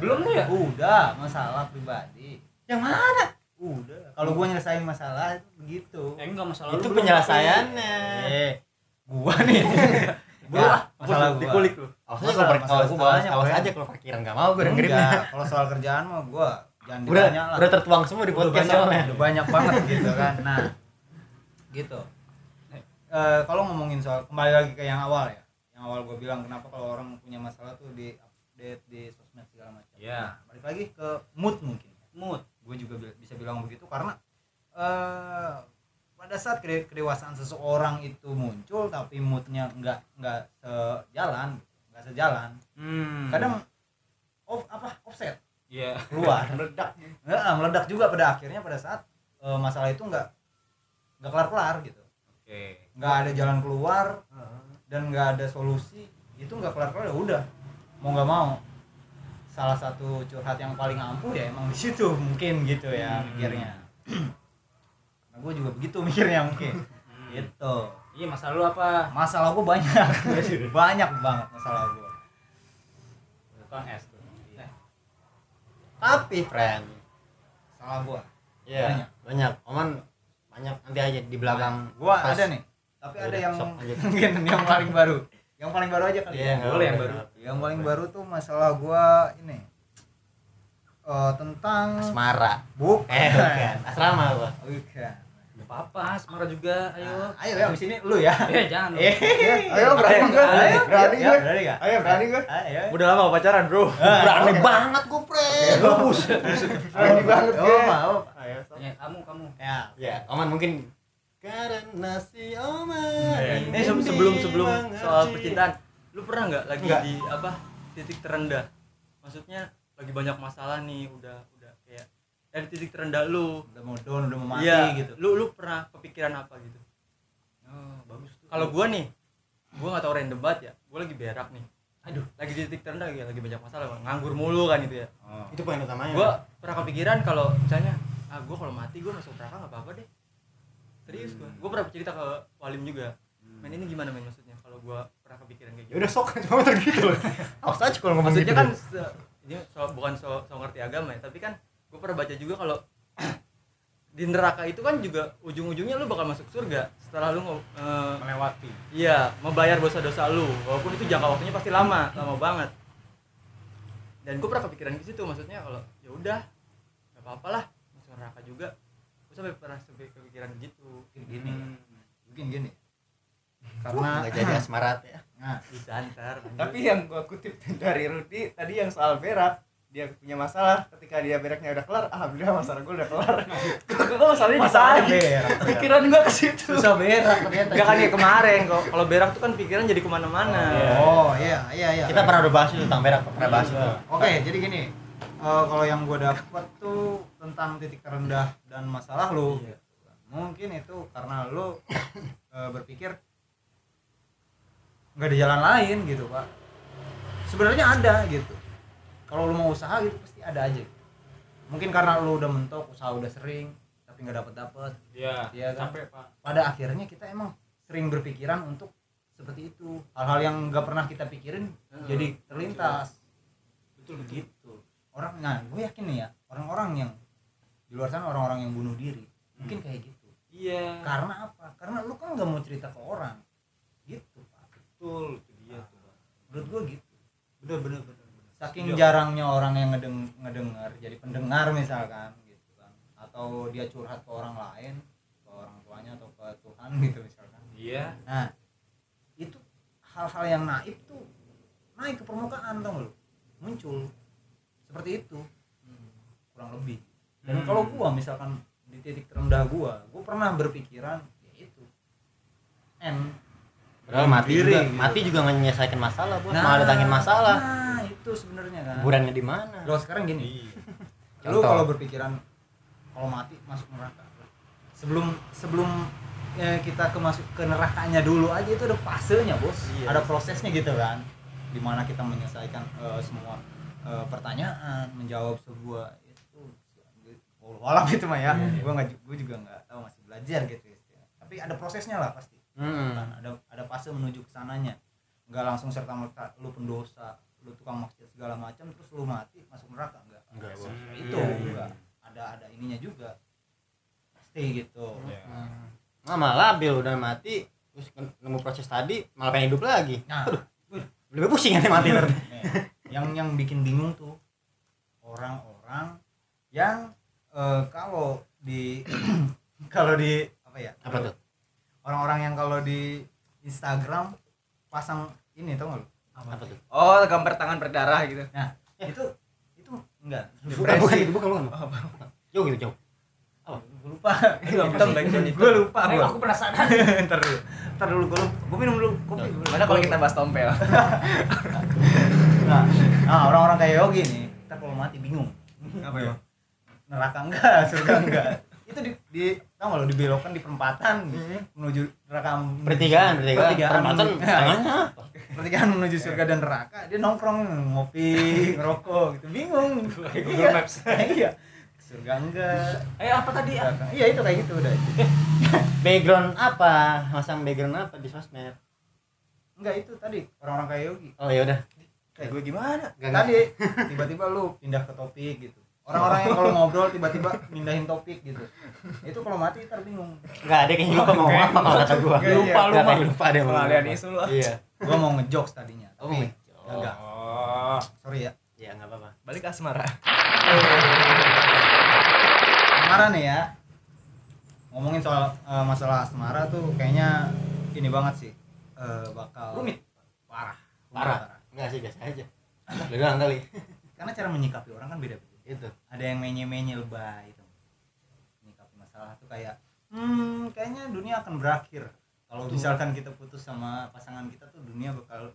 Belum lu ya? Udah masalah pribadi. Yang mana? Udah. Kalau gua nyelesain masalah itu begitu. Eh enggak masalah itu penyelesaiannya. Eh. Gua nih Ya, ah, masalah gua. dikulik lu. Awas aja Masalah- kalau per- masalah awas- banyak, aja kalau parkiran nggak mau gue dengerin kalau soal kerjaan mah gua jangan udah ditanya lah. udah tertuang semua di udah podcast banyak, soalnya. udah banyak banget gitu kan. Nah gitu. Eh, kalau ngomongin soal kembali lagi ke yang awal ya. Yang awal gue bilang kenapa kalau orang punya masalah tuh di update di sosmed segala macam. Iya. Nah, balik lagi ke mood mungkin. Mood. Gue juga bi- bisa bilang begitu karena eh pada saat kede- kedewasaan seseorang itu muncul tapi moodnya nggak nggak sejalan nggak sejalan hmm. kadang off apa offset. Iya. Keluar. Meledak. Nggak, meledak juga pada akhirnya pada saat eh, masalah itu nggak nggak kelar kelar gitu. Oke. Nggak ada jalan keluar dan nggak ada solusi itu nggak kelar kelar ya udah. Mau nggak mau salah satu curhat yang paling ampuh ya emang di situ mungkin gitu ya Hmm. mikirnya nah gue juga begitu mikirnya mungkin Hmm. gitu iya masalah lu apa masalah gue banyak banyak banget masalah gue tukang es tuh Eh, tapi friend salah gue Iya, Banyak. banyak. Oman banyak nanti aja di belakang. gue pas. ada nih tapi ada yang mungkin yang paling baru yang paling baru aja kali Iya, ya nggak Boleh yang baru. yang paling baru tuh masalah gua ini eh tentang Asmara. bukan Eh, bukan. Asrama gua. bukan apa-apa Asmara juga. Ayo. Ayo ya abis ini lu ya. Eh jangan eh ayo berani gue ayo berani ya, gue ayo berani gue ayo Udah lama pacaran, Bro. Berani banget gua, friend. berani banget gue mau ayo sok. ya kamu kamu. Ya Ya, Oman mungkin karena si Oman. Ini ingin se- sebelum sebelum soal percintaan, lu pernah nggak lagi di apa titik terendah? Maksudnya lagi banyak masalah nih, udah dari titik terendah lu. udah mau down udah mau mati Iya, gitu Lu lu pernah kepikiran apa gitu? oh, bagus tuh Kalau gua nih, gua nggak tahu random banget ya. Gua lagi berak nih. Aduh, lagi di titik terendah ya, lagi banyak masalah, Bang. nganggur mulu kan itu ya. oh. itu poin utamanya. Gua pernah kepikiran kalau misalnya ah gua kalau mati gua masuk neraka nggak apa-apa deh. Serius gua. Gua pernah cerita ke Walim juga. Men ini gimana men maksudnya kalau gua pernah kepikiran kayak ya gitu. udah sok cuma gitu loh. Awas aja kalau ngomong Maksudnya gitu. kan se- ini so, bukan so, so ngerti agama ya, tapi kan gua pernah baca juga kalau di neraka itu kan juga ujung-ujungnya lu bakal masuk surga setelah lu eh, melewati Iya, membayar dosa-dosa lu. Walaupun itu jangka waktunya pasti lama, lama banget. Dan gue pernah kepikiran ke situ, maksudnya kalau ya udah, nggak apa-apa lah, masuk neraka juga. Gue sampai pernah sampai kepikiran gitu. mungkin gini Hmm. mungkin gini karena nggak jadi asmarat ya. nah bisa ntar lanjut. tapi yang gua kutip dari Rudi tadi yang soal berak dia punya masalah ketika dia beraknya udah kelar alhamdulillah masalah gua udah kelar. Gua masalahnya sana? berak pikiran gua ke situ. Susah berak ternyata. Enggak kan ya kemarin kok. Kalau berak tuh kan pikiran jadi ke mana-mana. Oh iya. Iya iya kita pernah udah bahas itu tentang berak pernah bahas itu. Oke, jadi gini. eh, kalau yang gue dapat tuh tentang titik terendah dan masalah lu, Iya. mungkin itu karena lu eh, berpikir nggak ada jalan lain gitu pak. Sebenarnya ada gitu. Kalau lu mau usaha gitu pasti ada aja. Mungkin karena lu udah mentok, usaha udah sering, tapi nggak dapet dapet. Iya, Iya kan? capek, Pak. Pada akhirnya kita emang sering berpikiran untuk seperti itu. Hal-hal yang nggak pernah kita pikirin jadi terlintas Betul begitu orang nah gue yakin nih ya orang-orang yang di luar sana orang-orang yang bunuh diri mungkin kayak gitu Iya. karena apa karena lu kan nggak mau cerita ke orang gitu pak Betul, itu dia tuh, Pak. menurut gue gitu bener bener bener saking Setuju. jarangnya orang yang ngedeng ngedengar jadi pendengar misalkan gitu kan. Atau dia curhat ke orang lain ke orang tuanya atau ke Tuhan gitu misalkan. Iya. nah itu hal-hal yang naib tuh naik ke permukaan nggak lu? Muncul seperti itu. Kurang lebih. Dan Hmm. kalau gua misalkan di titik terendah gua gua pernah berpikiran ya itu. N Padahal mati Diri, juga, gitu. mati juga nggak menyelesaikan masalah, bos. Malah datangin masalah. nah itu sebenarnya kan Kuburannya di mana? kalau sekarang gini Iya. lu Contoh. kalau berpikiran kalau mati masuk neraka sebelum sebelum ya, kita ke masuk ke nerakanya dulu aja itu ada fasenya bos Iya. ada prosesnya gitu kan di mana kita menyelesaikan eh, semua eh, pertanyaan menjawab sebuah itu walau itu mah ya Iya. gua nggak gua juga nggak tahu masih belajar gitu ya tapi ada prosesnya lah pasti Hmm. kan ada ada fase menuju ke sananya nggak langsung serta merta lu pendosa lu tukang maksiat segala macam terus lu mati masuk neraka enggak Enggak, bos. Ya itu Iya, iya. enggak ada ada ininya juga pasti gitu Iya. Nah, malah labil udah mati terus nemu proses tadi malah pengen hidup lagi. nah Lebih pusing kan mati nanti. yang yang bikin bingung tuh orang-orang yang eh, kalau di kalau di apa ya Apa tuh? Orang-orang yang kalau di Instagram pasang ini tau gak lu? Apa tuh? oh gambar tangan berdarah gitu. Nah itu itu enggak. Bukan, bukan itu, bukan, bukan. Jauh gitu, jauh. gue lupa. Hitam gue lupa Ayo, gua. aku penasaran. Ntar dulu. Ntar dulu gue gue minum dulu kopi. Gimana kalau kita bahas tompel? Nah, nah orang-orang kayak Yogi nih kita kalau mati bingung. Apa ya? Neraka enggak surga enggak. Itu di, di tau gak lo dibelokkan di perempatan menuju neraka Pertigaan, pertigaan. pertigaan. Perempatan pertigaan menuju surga dan neraka. Dia nongkrong ngopi ngerokok gitu. Bingung. Google Maps. iya. Surga enggak. Eh, apa tadi? iya itu kayak gitu udah. Background apa? Masang background apa di sosmed? enggak itu tadi. Orang-orang kayak Yogi. Oh ya udah. kayak gue gimana? Tadi tiba-tiba lu pindah ke topik gitu orang-orang yang kalau ngobrol tiba-tiba mindahin topik gitu itu kalau mati ntar bingung Enggak ada kayaknya lupa mau ngomong apa kalau kata gua. Lupa, Lupa, lupa. lupa. lupa deh mau isu lah Iya. gua mau ngejokes tadinya Oh, tapi enggak Oh. sorry ya Ya enggak apa-apa. balik ke asmara asmara nih ya ngomongin soal eh, masalah asmara tuh kayaknya ini banget sih Eh, bakal Rumit. parah Parah. Enggak sih, biasa aja. Lu doang kali. karena cara menyikapi orang kan beda-beda Itu. ada yang menye-menye lebay itu. Menyikapi masalah tuh kayak hmm kayaknya dunia akan berakhir. Kalau misalkan kita putus sama pasangan kita tuh dunia bakal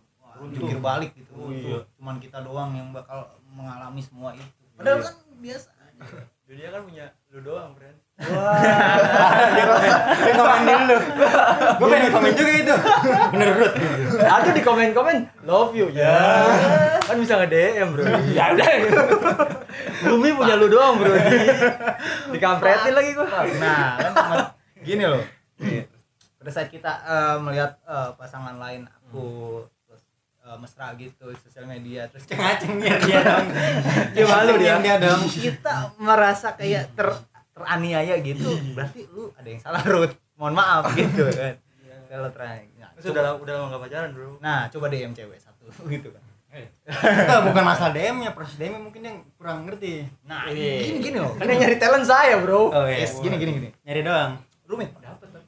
jungkir balik gitu. Oh, iya. cuman kita doang yang bakal mengalami semua itu. Padahal kan biasa dunia kan punya lu doang friend Dia komen dulu. Gua pengen komen juga itu. Bener Rut. ada di komen komen love you ya. Kan bisa nge DM bro. Ya udah. Bumi punya lu doang bro. Dikampretin lagi gua. Nah kan gini loh. Pada saat kita eh, melihat eh, pasangan lain aku terus eh, mesra gitu di sosial media terus Cengacengnya dia dong. Dia malu dia. dia dong. kita merasa kayak ter teraniaya gitu. Berarti lu ada yang salah Ruth mohon maaf gitu kan. Kalau terakhir nah, udah udah lama gak pacaran bro. Nah coba DM cewek satu gitu kan. Itu bukan masalah DM-nya, proses DM mungkin yang kurang ngerti. nah Iya. gini gini loh. Kan yang nyari talent saya bro. Oh yes, gini gini gini. Nyari doang. rumit.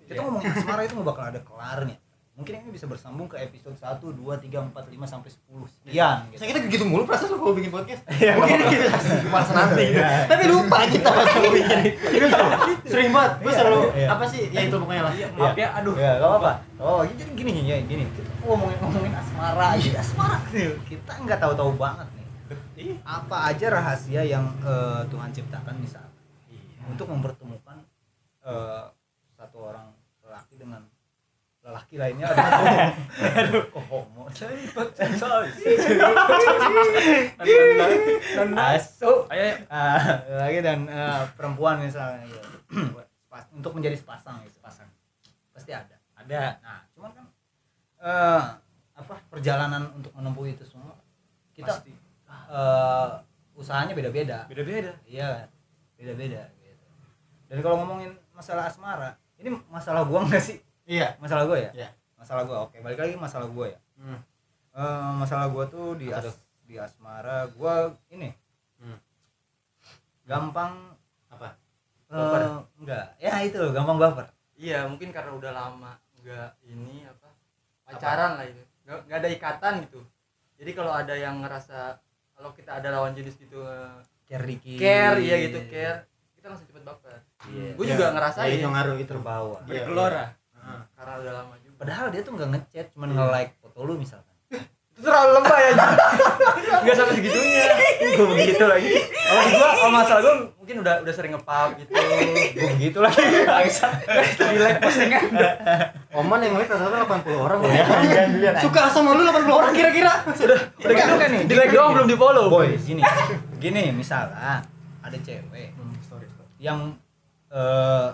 Kita ngomongin asmara itu nggak bakal ada kelarnya mungkin ini bisa bersambung ke episode 1, 2, 3, 4, 5 sampai 10 sekian gitu. Saya kita gitu mulu perasaan lu kalau bikin podcast. Mungkin kita masa nanti. Tapi lupa kita pas mau bikin. Serius loh. Sering banget. Gue Iya, selalu iya. apa sih? Ya itu pokoknya lah. maaf ya aduh Ya, gak apa-apa. Oh, jadi gini ya, gini. Kita ngomongin ngomongin asmara aja, asmara. Kita nggak tahu-tahu banget nih. Apa aja rahasia yang eh, Tuhan ciptakan misal untuk mempertemukan eh, satu orang lelaki dengan lelaki lainnya aduh. Kok homo? Lagi dan eh, perempuan misalnya gitu. Sepas- untuk menjadi sepasang gitu sepasang. Pasti ada. Ada. Nah cuman kan eh, apa perjalanan untuk menempuh itu semua kita eh, usahanya beda-beda. Beda beda iya beda-beda gitu. Dan kalau ngomongin masalah asmara ini masalah gua enggak sih Iya. masalah gua ya? Iya. masalah gua oke. Balik lagi masalah gua ya? Hmm. Eh, masalah gua tuh di Apa as, di asmara gua ini. Hmm. gampang. Apa? Baper. eh, enggak. Ya itu gampang baper iya mungkin karena udah lama nggak ini apa pacaran lah itu. Nggak nggak ada ikatan gitu. Jadi kalau ada yang ngerasa kalau kita ada lawan jenis gitu eh, care dikit. care iya gitu care kita langsung cepet baper Iya. gue juga Ya, ngerasain. Itu ngaruh itu. terbawa. Iya, bergelora Karena udah lama juga. Padahal dia tuh nggak ngechat cuman nge-like foto lu misalkan. Itu terlalu lebay aja nggak sampai segitunya. Gue begitu lagi. Kalau gua kalau masalah gua mungkin udah udah sering ngepap gitu. Gue begitu lagi. Di like postingan. Oman yang ngeliat rata-rata 80 orang loh. Ya. Suka sama lu 80 orang kira-kira. udah gitu kan nih? Di like doang belum di follow boy. Gini gini misalnya ada cewek yang eh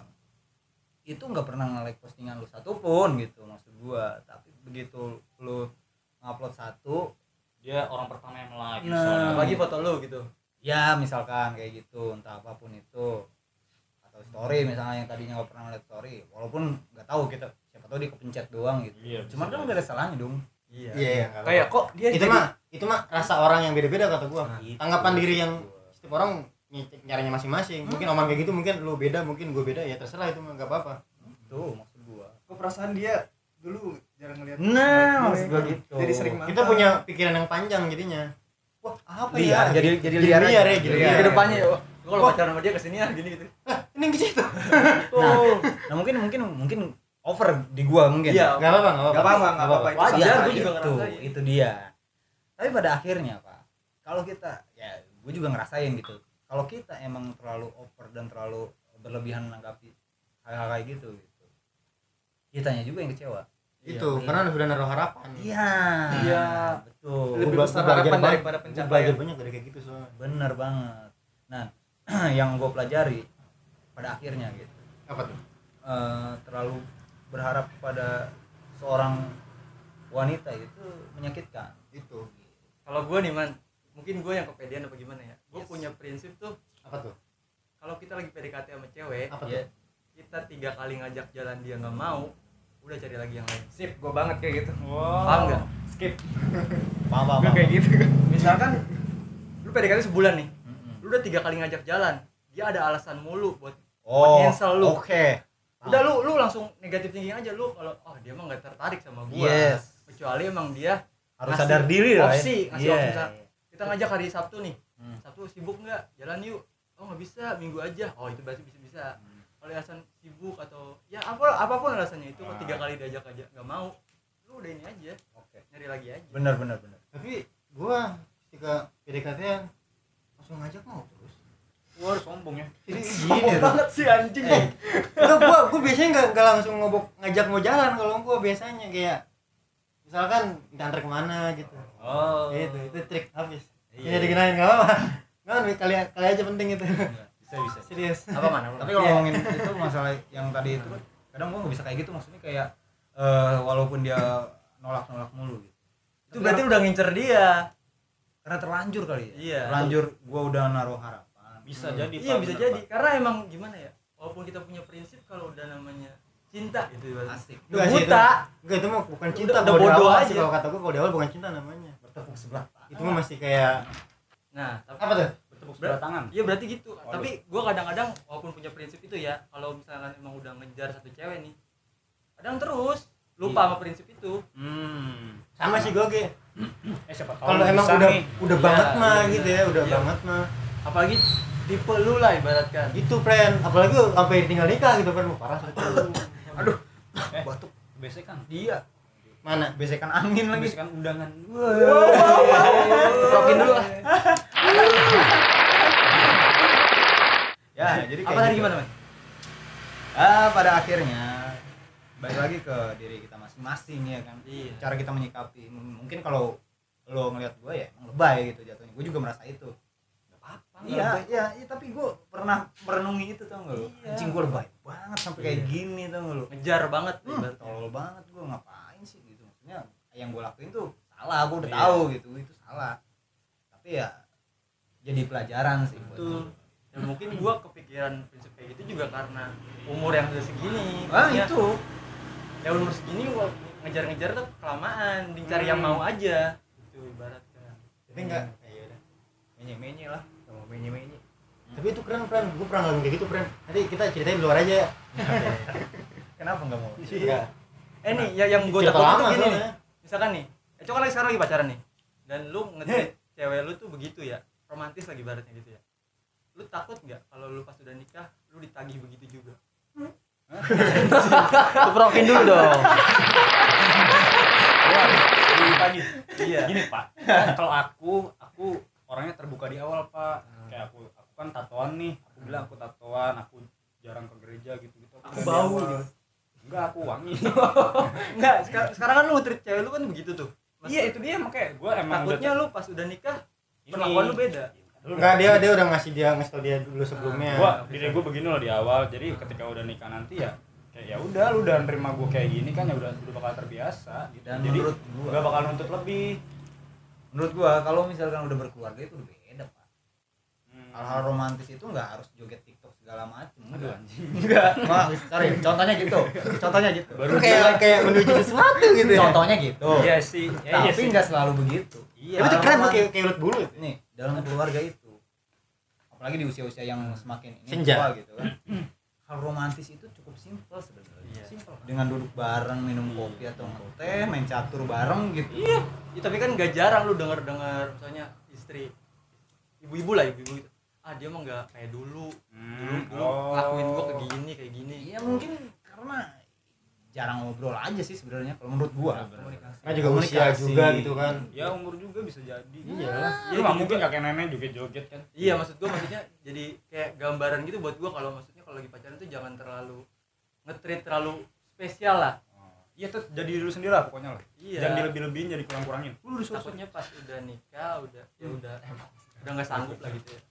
itu nggak pernah nge-like postingan lu satupun gitu maksud gua tapi begitu lu ngupload satu dia orang pertama yang like Nah. apalagi foto lu gitu ya misalkan kayak gitu entah apa pun itu atau story misalnya yang tadinya nggak pernah ngeliat story walaupun nggak tahu kita siapa tahu dia kepencet doang gitu Iya, cuman kan nggak ada salahnya dong iya Iya, iya. kayak kok dia itu jadi- mah itu mah rasa orang yang beda-beda kata gua. Nah, itu Tanggapan diri yang gua. setiap orang ny- nyaranya masing-masing. Mungkin oman kayak gitu, mungkin lu beda, mungkin gua beda ya terserah itu mah enggak apa-apa. tuh maksud gua kok perasaan dia dulu jarang ngeliat nah maksud gua gitu jadi sering mantan Kita punya pikiran yang panjang jadinya. Wah, apa liar ya? jadi jadi Jadi liar liar ya, jadi Liar. liar. ke depannya ya gua kalau pacaran sama dia ke sini ya gini gitu Ini ke situ. nah, nah mungkin mungkin mungkin over di gua mungkin iya Enggak apa-apa, enggak Gak apa-apa. apa-apa, gak apa-apa. Itu Wajar, Iya, gua juga itu, ngerasain. itu dia tapi pada akhirnya pak kalau kita ya gue juga ngerasain gitu kalau kita emang terlalu over dan terlalu berlebihan menanggapi hal-hal kayak gitu gitu kitanya juga yang kecewa Itu karena sudah naruh harapan. iya Iya. betul Lebih besar harapan daripada pencapaian. belajar banyak dari kayak gitu soalnya. bener banget nah yang gue pelajari pada akhirnya gitu Apa tuh? eh, terlalu berharap pada seorang wanita itu menyakitkan Itu. kalau gua nih man mungkin gua yang kepedean apa gimana ya gua Yes. punya prinsip tuh Apa tuh? kalau kita lagi PDKT sama cewek Apa ya tuh? kita tiga kali ngajak jalan dia nggak mau udah cari lagi yang lain Sip, gue banget kayak gitu. paham nggak Skip. paham paham, Gue paham. kayak gitu. misalkan lu PDKT sebulan nih lu udah tiga kali ngajak jalan dia ada alasan mulu buat oh cancel lu. oke udah lu lu langsung negatif thinking aja lu kalau oh dia mah nggak tertarik sama gua yes kecuali emang dia harus Ngasih sadar diri lah ya. opsi, ngasih Iya. opsi. Kita ngajak hari Sabtu nih Hmm. Sabtu sibuk nggak jalan yuk oh nggak bisa minggu aja oh itu berarti bisa bisa Hmm. kalau alasan sibuk atau ya apa apa pun alasannya itu kok tiga kali diajak aja nggak mau lu udah ini aja Oke. nyari lagi aja benar benar benar Tapi gua ketika PDKT -an langsung ngajak mau terus. Wah, sombong ya. Jadi Sombong gini tuh. banget sih anjing. Eh, gua gua biasanya enggak enggak langsung ngobok ngajak mau jalan kalau gua biasanya kayak misalkan diantar ke mana gitu. Oh. Itu itu trik habis. Iya. Iya dikenalin enggak apa-apa. Kan kali kali aja penting itu. bisa bisa Serius. apa mana tapi kalau ngomongin itu masalah yang tadi itu kadang gua nggak bisa kayak gitu maksudnya kayak eh walaupun dia nolak nolak mulu gitu itu berarti udah ngincer dia karena terlanjur kali ya Iya. terlanjur gua udah naruh harapan Bisa jadi. iya bisa jadi karena emang gimana ya walaupun kita punya prinsip kalau udah namanya cinta ibaratnya. asik udah buta Enggak itu mah bukan cinta Udah- udah bodoh aja. sih, kalau kata gua kalau di awal bukan cinta namanya. bertepuk sebelah tangan. Itu mah masih kayak nah tapi apa tuh? Bertepuk sebelah tangan. Iya berarti gitu. Waduh. Tapi gua kadang-kadang walaupun punya prinsip itu ya, kalau misalkan emang udah ngejar satu cewek nih, kadang terus lupa sama prinsip itu hmm sama sih gue ge eh siapa tahu kalau emang udah nih. udah Iya, banget mah iya, gitu iya. ya udah Iya. banget mah apalagi tipe lu lah ibaratkan itu friend apalagi sampai tinggal nikah gitu kan parah sih. Aduh. Eh batuk. besekan. Dia mana? Besekan angin lagi. Besekan undangan. Rokin dulu ah. ya jadi apa kayak tadi gitu. gimana man ah pada akhirnya balik lagi ke diri kita masing-masing ya kan? Iya. cara kita menyikapi. Mungkin kalau lo ngelihat gue ya emang lebay gitu jatuhnya. Gue juga merasa itu. apa iya iya. iya tapi gue pernah merenungi itu tau gak lo Iya. anjing gue lebay banget sampai kayak Iya. gini tau gak lo ngejar banget hmm, ibaratnya. tolol banget gue ngapain sih gitu? Maksudnya yang gue lakuin tuh salah gue udah Iya. tahu gitu itu salah. Tapi ya jadi pelajaran sih betul. gua. dan mungkin gua kepikiran prinsip kayak gitu juga karena umur yang udah segini. Ah itu. Ya umur segini ngejar-ngejar tuh kelamaan dicari yang Hmm. mau aja. Itu ibaratkan tapi enggak ya udah. Menye menye lah menye menye tapi itu keren friend gue pernah ngalamin kayak gitu friend nanti kita ceritain di luar aja. Ya kenapa nggak mau? Iya. eh nih ya yang gua Cerita takut tuh gini nih. Misalkan nih eh coba lagi sekarang lagi pacaran nih. Dan lu nge cewek lu tuh begitu ya. Romantis lagi baratnya gitu ya. Lu takut nggak kalau lu pas udah nikah lu ditagih begitu juga? Tuprokin dulu dong. Di pagi Iya. gini pak. Kalau aku aku orangnya terbuka di awal pak. Kayak aku aku kan tatoan nih aku bilang aku tatoan aku jarang ke gereja gitu gitu Aku bau gitu. enggak aku wangi. Enggak, sekarang, sekarang kan lu treat cewek lu kan begitu tuh. Mas- iya itu dia makanya gue emang takutnya udah lu pas udah nikah Ini. perlakuan lu beda. enggak dia dia udah ngasih dia ngasih tau dia dulu sebelumnya. Gua diri gue begini loh di awal jadi ketika udah nikah nanti ya kayak ya udah lu udah nerima gue kayak gini kan ya udah udah bakal terbiasa gitu. Dan jadi menurut gua- gak bakal nuntut lebih menurut gua kalau misalkan udah berkeluarga itu udah beda pak. Hmm. hal-hal romantis itu nggak harus joget tiktok segala macem aduh enggak anjing. Enggak Wah, sorry contohnya gitu. Contohnya gitu. Baru kayak kayak menuju sesuatu gitu ya. Contohnya gitu. Iya sih. Ya, iya tapi nggak selalu begitu. Iya tapi itu keren kayak kayak ulet bulu itu. Nih dalam keluarga itu apalagi di usia-usia yang semakin ini Senja. tua gitu kan. Hal romantis itu cukup simpel sebenarnya. Iya. Dengan duduk bareng minum kopi atau teh main catur bareng gitu Iya, tapi kan gak jarang lu denger-dengar misalnya istri ibu-ibu lah ibu-ibu itu. Ah, dia mah nggak kayak dulu. Dulu, Hmm, dulu oh. ngelakuin gua kayak gini, kayak gini. Iya mungkin karena jarang ngobrol aja sih sebenarnya kalau menurut gua. Komunikasi. karena juga usia juga gitu kan ya umur juga bisa jadi iya Iya, nggak gitu mungkin juga. kakek nenek joget joget kan Iya, maksud gua maksudnya jadi kayak gambaran gitu buat gua kalau maksudnya kalau lagi pacaran tuh jangan terlalu nge-treat terlalu spesial lah. iya tuh jadi diri lu sendiri lah pokoknya lah Iya. jangan dilebih-lebihin jadi kurang-kurangin Takutnya pas udah nikah udah ya udah udah nggak sanggup lah gitu ya.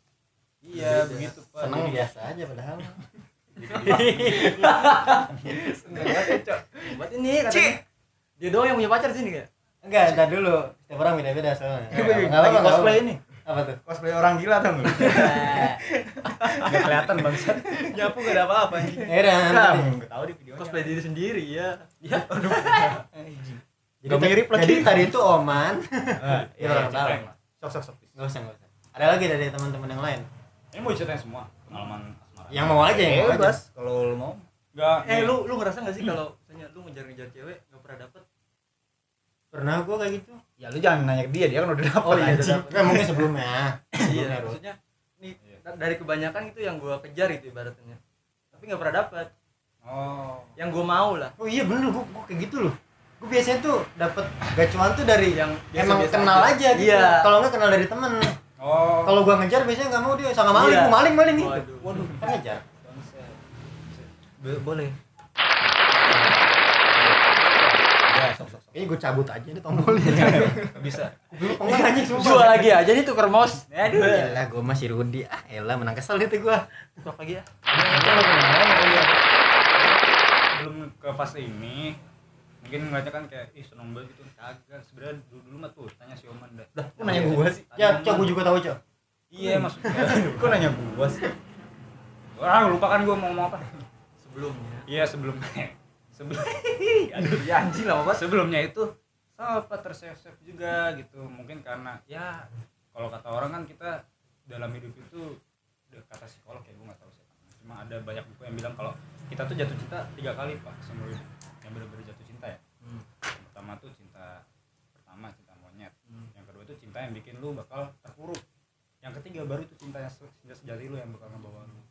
iya begitu pak seneng Jadi- biasa aja padahal Buat ini katanya. Dia doang yang punya pacar sini kayak. enggak entar dulu setiap orang beda beda soalnya Ini Nggak lagi apa-apa, cosplay ini. Apa tuh Cosplay orang gila tuh enggak? nggak kelihatan bangsat Nyapu gak ada apa-apa ya. Kamu enggak tahu di videonya. Cosplay diri sendiri ya. Ya. jadi Gak mirip lagi. jadi tadi itu oman Iya, orang tahu. ceritain. Sok sok sok. nggak usah nggak usah ada lagi dari teman-teman yang lain ini mau diceritain semua pengalaman asmara yang mau aja aja Bebas kalau lu mau. Enggak, Eh lu lu ngerasa gak sih kalau misalnya lu ngejar-ngejar cewek gak pernah dapet? Pernah gua kayak gitu Ya lu jangan nanya ke dia, dia kan udah dapet Oh iya, udah anjing. dapet. kan mungkin sebelumnya Iya, maksudnya nih Iya. da- dari kebanyakan itu yang gua kejar itu ibaratnya. Tapi gak pernah dapet. Oh. Yang gua mau lah. oh iya bener gua, gua kayak gitu loh gua biasanya tuh dapet gacuan tuh dari Yang emang biasa-biasa kenal aja. aja, gitu Iya. kalau nggak kenal dari temen Oh. kalau gua ngejar biasanya nggak mau dia sama maling Iya. gua maling maling gitu Waduh. waduh kan ngejar boleh. Ya, sok sok sok. Kayaknya gua cabut aja deh tombolnya bisa. Enggak anjing sumpah Jual lagi aja nih tuker mos. Aduh, elah gua masih Rundi. Ah, elah menang kesel itu gua. Tuker lagi ya. Belum ke fase ini. Mungkin ngeliatnya kan kayak ih seneng banget gitu. Kagak. Sebenarnya dulu dulu mah tuh tanya si Oman dah. Dah, kok nanya gua sih? Ya, cok Oman. gua juga tahu, cok. Iya maksudnya. Kok nanya gua sih? Wah, lupa kan gua mau ngomong apa. Sebelumnya. Iya, sebelum sebelum ya anjing lah, Mas. sebelumnya itu sempat tersesep juga gitu. Mungkin karena ya kalau kata orang kan kita dalam hidup itu udah kata psikolog ya gue nggak tahu sih. Cuma ada banyak buku yang bilang kalau kita tuh jatuh cinta tiga kali pak seumur hidup. Yang benar-benar jatuh cinta ya. Hmm. Yang pertama tuh cinta pertama cinta monyet. Yang kedua itu cinta yang bikin lu bakal terpuruk. Yang ketiga baru itu cinta yang sejati lu yang bakal ngebawa lu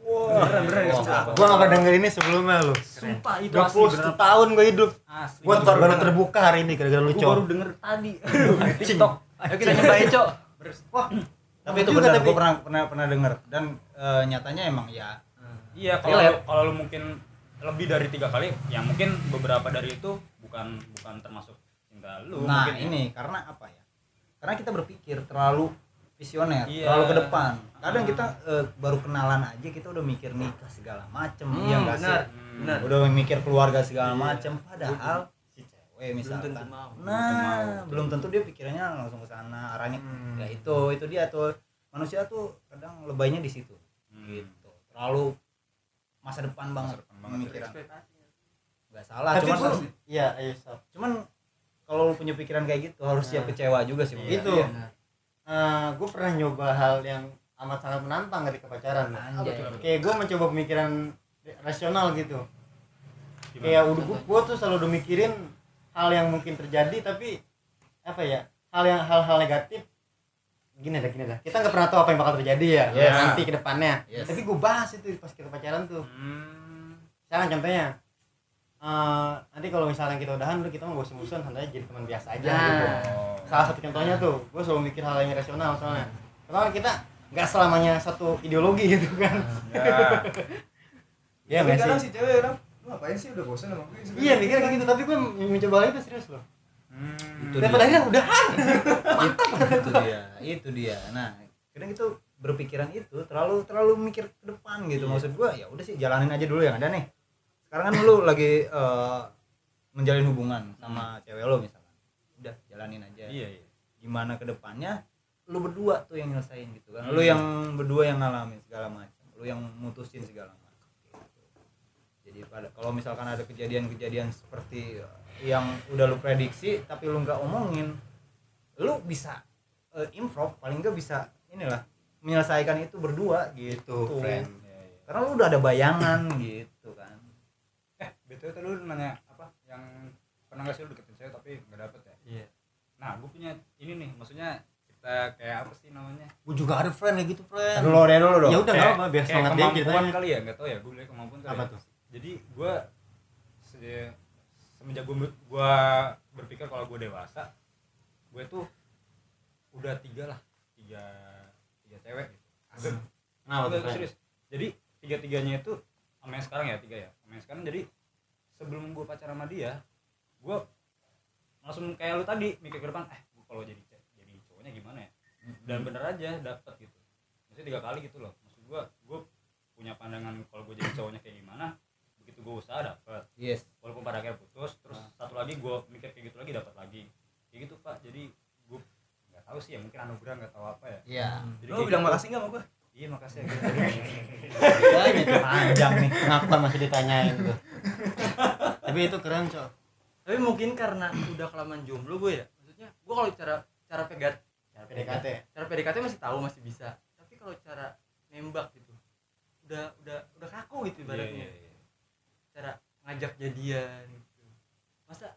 Ih, beneran beneran Wah, gua gak pernah denger ini sebelumnya lu. Sumpah itu udah asli puluh beneran. tahun gua hidup. Asli. Gua Itu baru terbuka hari ini gara-gara lu Gua cok. baru denger tadi. Di TikTok. Ayo kita nyobain cok. Wah tapi itu benar tapi- gue pernah pernah pernah dengar dan eh, nyatanya emang ya. Iya, kalau kalau lu mungkin lebih dari tiga kali, ya mungkin beberapa dari itu bukan bukan termasuk cinta lu. nah mungkin ya. ini karena apa ya? Karena kita berpikir terlalu visioner Iya. terlalu ke depan kadang Ah. kita eh, baru kenalan aja kita udah mikir nikah segala macem Hmm, iya nggak sih? benar Hmm. udah mikir keluarga segala Iya. macem padahal si cewek misalkan tentu mau. nah belum tentu dia pikirannya langsung ke sana arahnya Hmm. ya itu itu dia tuh manusia tuh kadang lebaynya di situ Hmm. gitu terlalu masa depan banget depan banget. pemikiran nggak salah tapi cuman iya ayo stop cuman kalau lu punya pikiran kayak gitu harus siap Nah. kecewa juga sih Iya. itu Iya. Gue pernah nyoba hal yang amat sangat menantang ketika pacaran kayak gue mencoba pemikiran rasional gitu Gimana? kayak udah gue tuh selalu udah mikirin hal yang mungkin terjadi tapi apa ya hal yang hal-hal negatif gini dah gini dah kita nggak pernah tahu apa yang bakal terjadi ya Yes. nanti ke depannya Yes. tapi gue bahas itu pas kita pacaran tuh Hmm. sekarang contohnya eh, nanti kalau misalnya kita udahan udah kita mau bosan-bosan santai jadi teman biasa aja Nah. gitu Oh. Salah satu contohnya tuh gue selalu mikir hal yang rasional soalnya karena kita nggak selamanya satu ideologi gitu kan Ya. Iya nggak sih? si cewek orang ngapain sih udah bosan sama gue Iya mikir kayak gitu, tapi gue mencoba hal itu serius loh. Hmm. Itu Dan dia. pada akhirnya udahan. itu dia itu dia nah kadang itu berpikiran itu terlalu terlalu mikir ke depan gitu Iya. maksud gua ya udah sih jalanin aja dulu yang ada nih sekarang kan lu lagi eh, menjalin hubungan sama cewek lo misalkan udah jalanin aja Iya, iya. gimana ke depannya lu berdua tuh yang nyelesain gitu kan lu Hmm. yang berdua yang ngalamin segala macam lu yang mutusin segala macam gitu. jadi pada kalau misalkan ada kejadian-kejadian seperti yang udah lu prediksi tapi lu nggak omongin lu bisa eh, improv paling nggak bisa inilah menyelesaikan itu berdua gitu friend. Iya, iya. karena lu udah ada bayangan gitu kan Eh, BTW tadi lu nanya apa? Yang pernah nggak sih lu deketin cewek tapi nggak dapet ya? Nah, gue punya ini nih, maksudnya kita kayak apa sih namanya? Gue juga ada friend kayak gitu friend. dulu deh dulu dong Ya udah nggak apa, biar semangat dia kemampuan ceritanya. kali ya, nggak tahu ya, gue bilang kemampuan kali Apa ya. tuh? Jadi gue se- semenjak gue gua berpikir kalau gue dewasa, gue tuh udah tiga lah, tiga tiga cewek gitu. Tuh Enggak, friend? serius. Jadi tiga-tiganya itu sama yang sekarang ya tiga ya. Sama yang sekarang jadi sebelum gue pacaran sama dia, gue langsung kayak lu tadi mikir ke depan, eh gue kalau jadi jadi cowoknya gimana ya? Dan bener aja dapet gitu. Maksudnya tiga kali gitu loh. Maksud gue, gue punya pandangan kalau gue jadi cowoknya kayak gimana, begitu gue usaha dapet. yes Walaupun pada akhirnya putus, terus satu lagi gue mikir kayak gitu lagi dapat lagi. Kayak gitu pak. Jadi gue nggak tahu sih ya mungkin anugerah nggak tahu apa ya. iya Jadi Lu kayak bilang gitu. makasih nggak sama gue? Iya makasih ya. Ditanya tuh panjang nih. Kenapa masih ditanyain tuh? Tapi itu keren cok. Tapi mungkin karena udah kelamaan jomblo gue ya. Maksudnya gue kalau cara cara pegat Cara PDKT. cara PDKT masih tahu masih bisa. Tapi kalau cara nembak gitu udah udah udah kaku gitu Iya, ibaratnya. iya, iya. Cara ngajak jadian gitu. Masa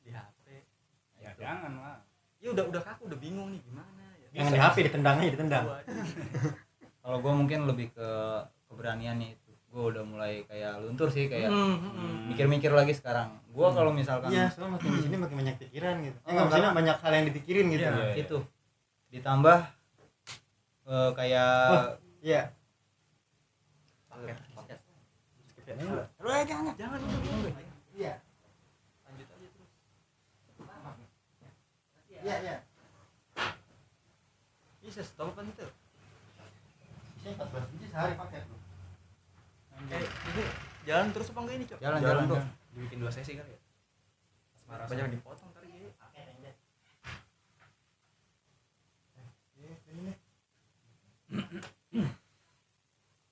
di HP Ya jangan lah. ya udah udah kaku udah bingung nih gimana ya. Yang di HP ditendang aja ditendang. kalau gue mungkin lebih ke keberaniannya itu gue udah mulai kayak luntur sih kayak Hmm, hmm, hmm. mikir-mikir lagi sekarang gue kalau misalkan Iya, soalnya makin di sini makin banyak pikiran gitu. Eh, Oh, nggak maksudnya banyak hal yang dipikirin gitu. Iya. Nah, itu ditambah eh, kayak Iya. Paket, paket. Lu aja jangan. Jangan. Iya. Lanjut aja terus. Iya, iya. Bisa stop apa itu? Bisa 14 biji sehari paket. Eh, ini jalan terus apa enggak ini, Cok? jalan Jalan, jalan. Dibikin dua sesi kali ya. Banyak yang dipotong tadi ya.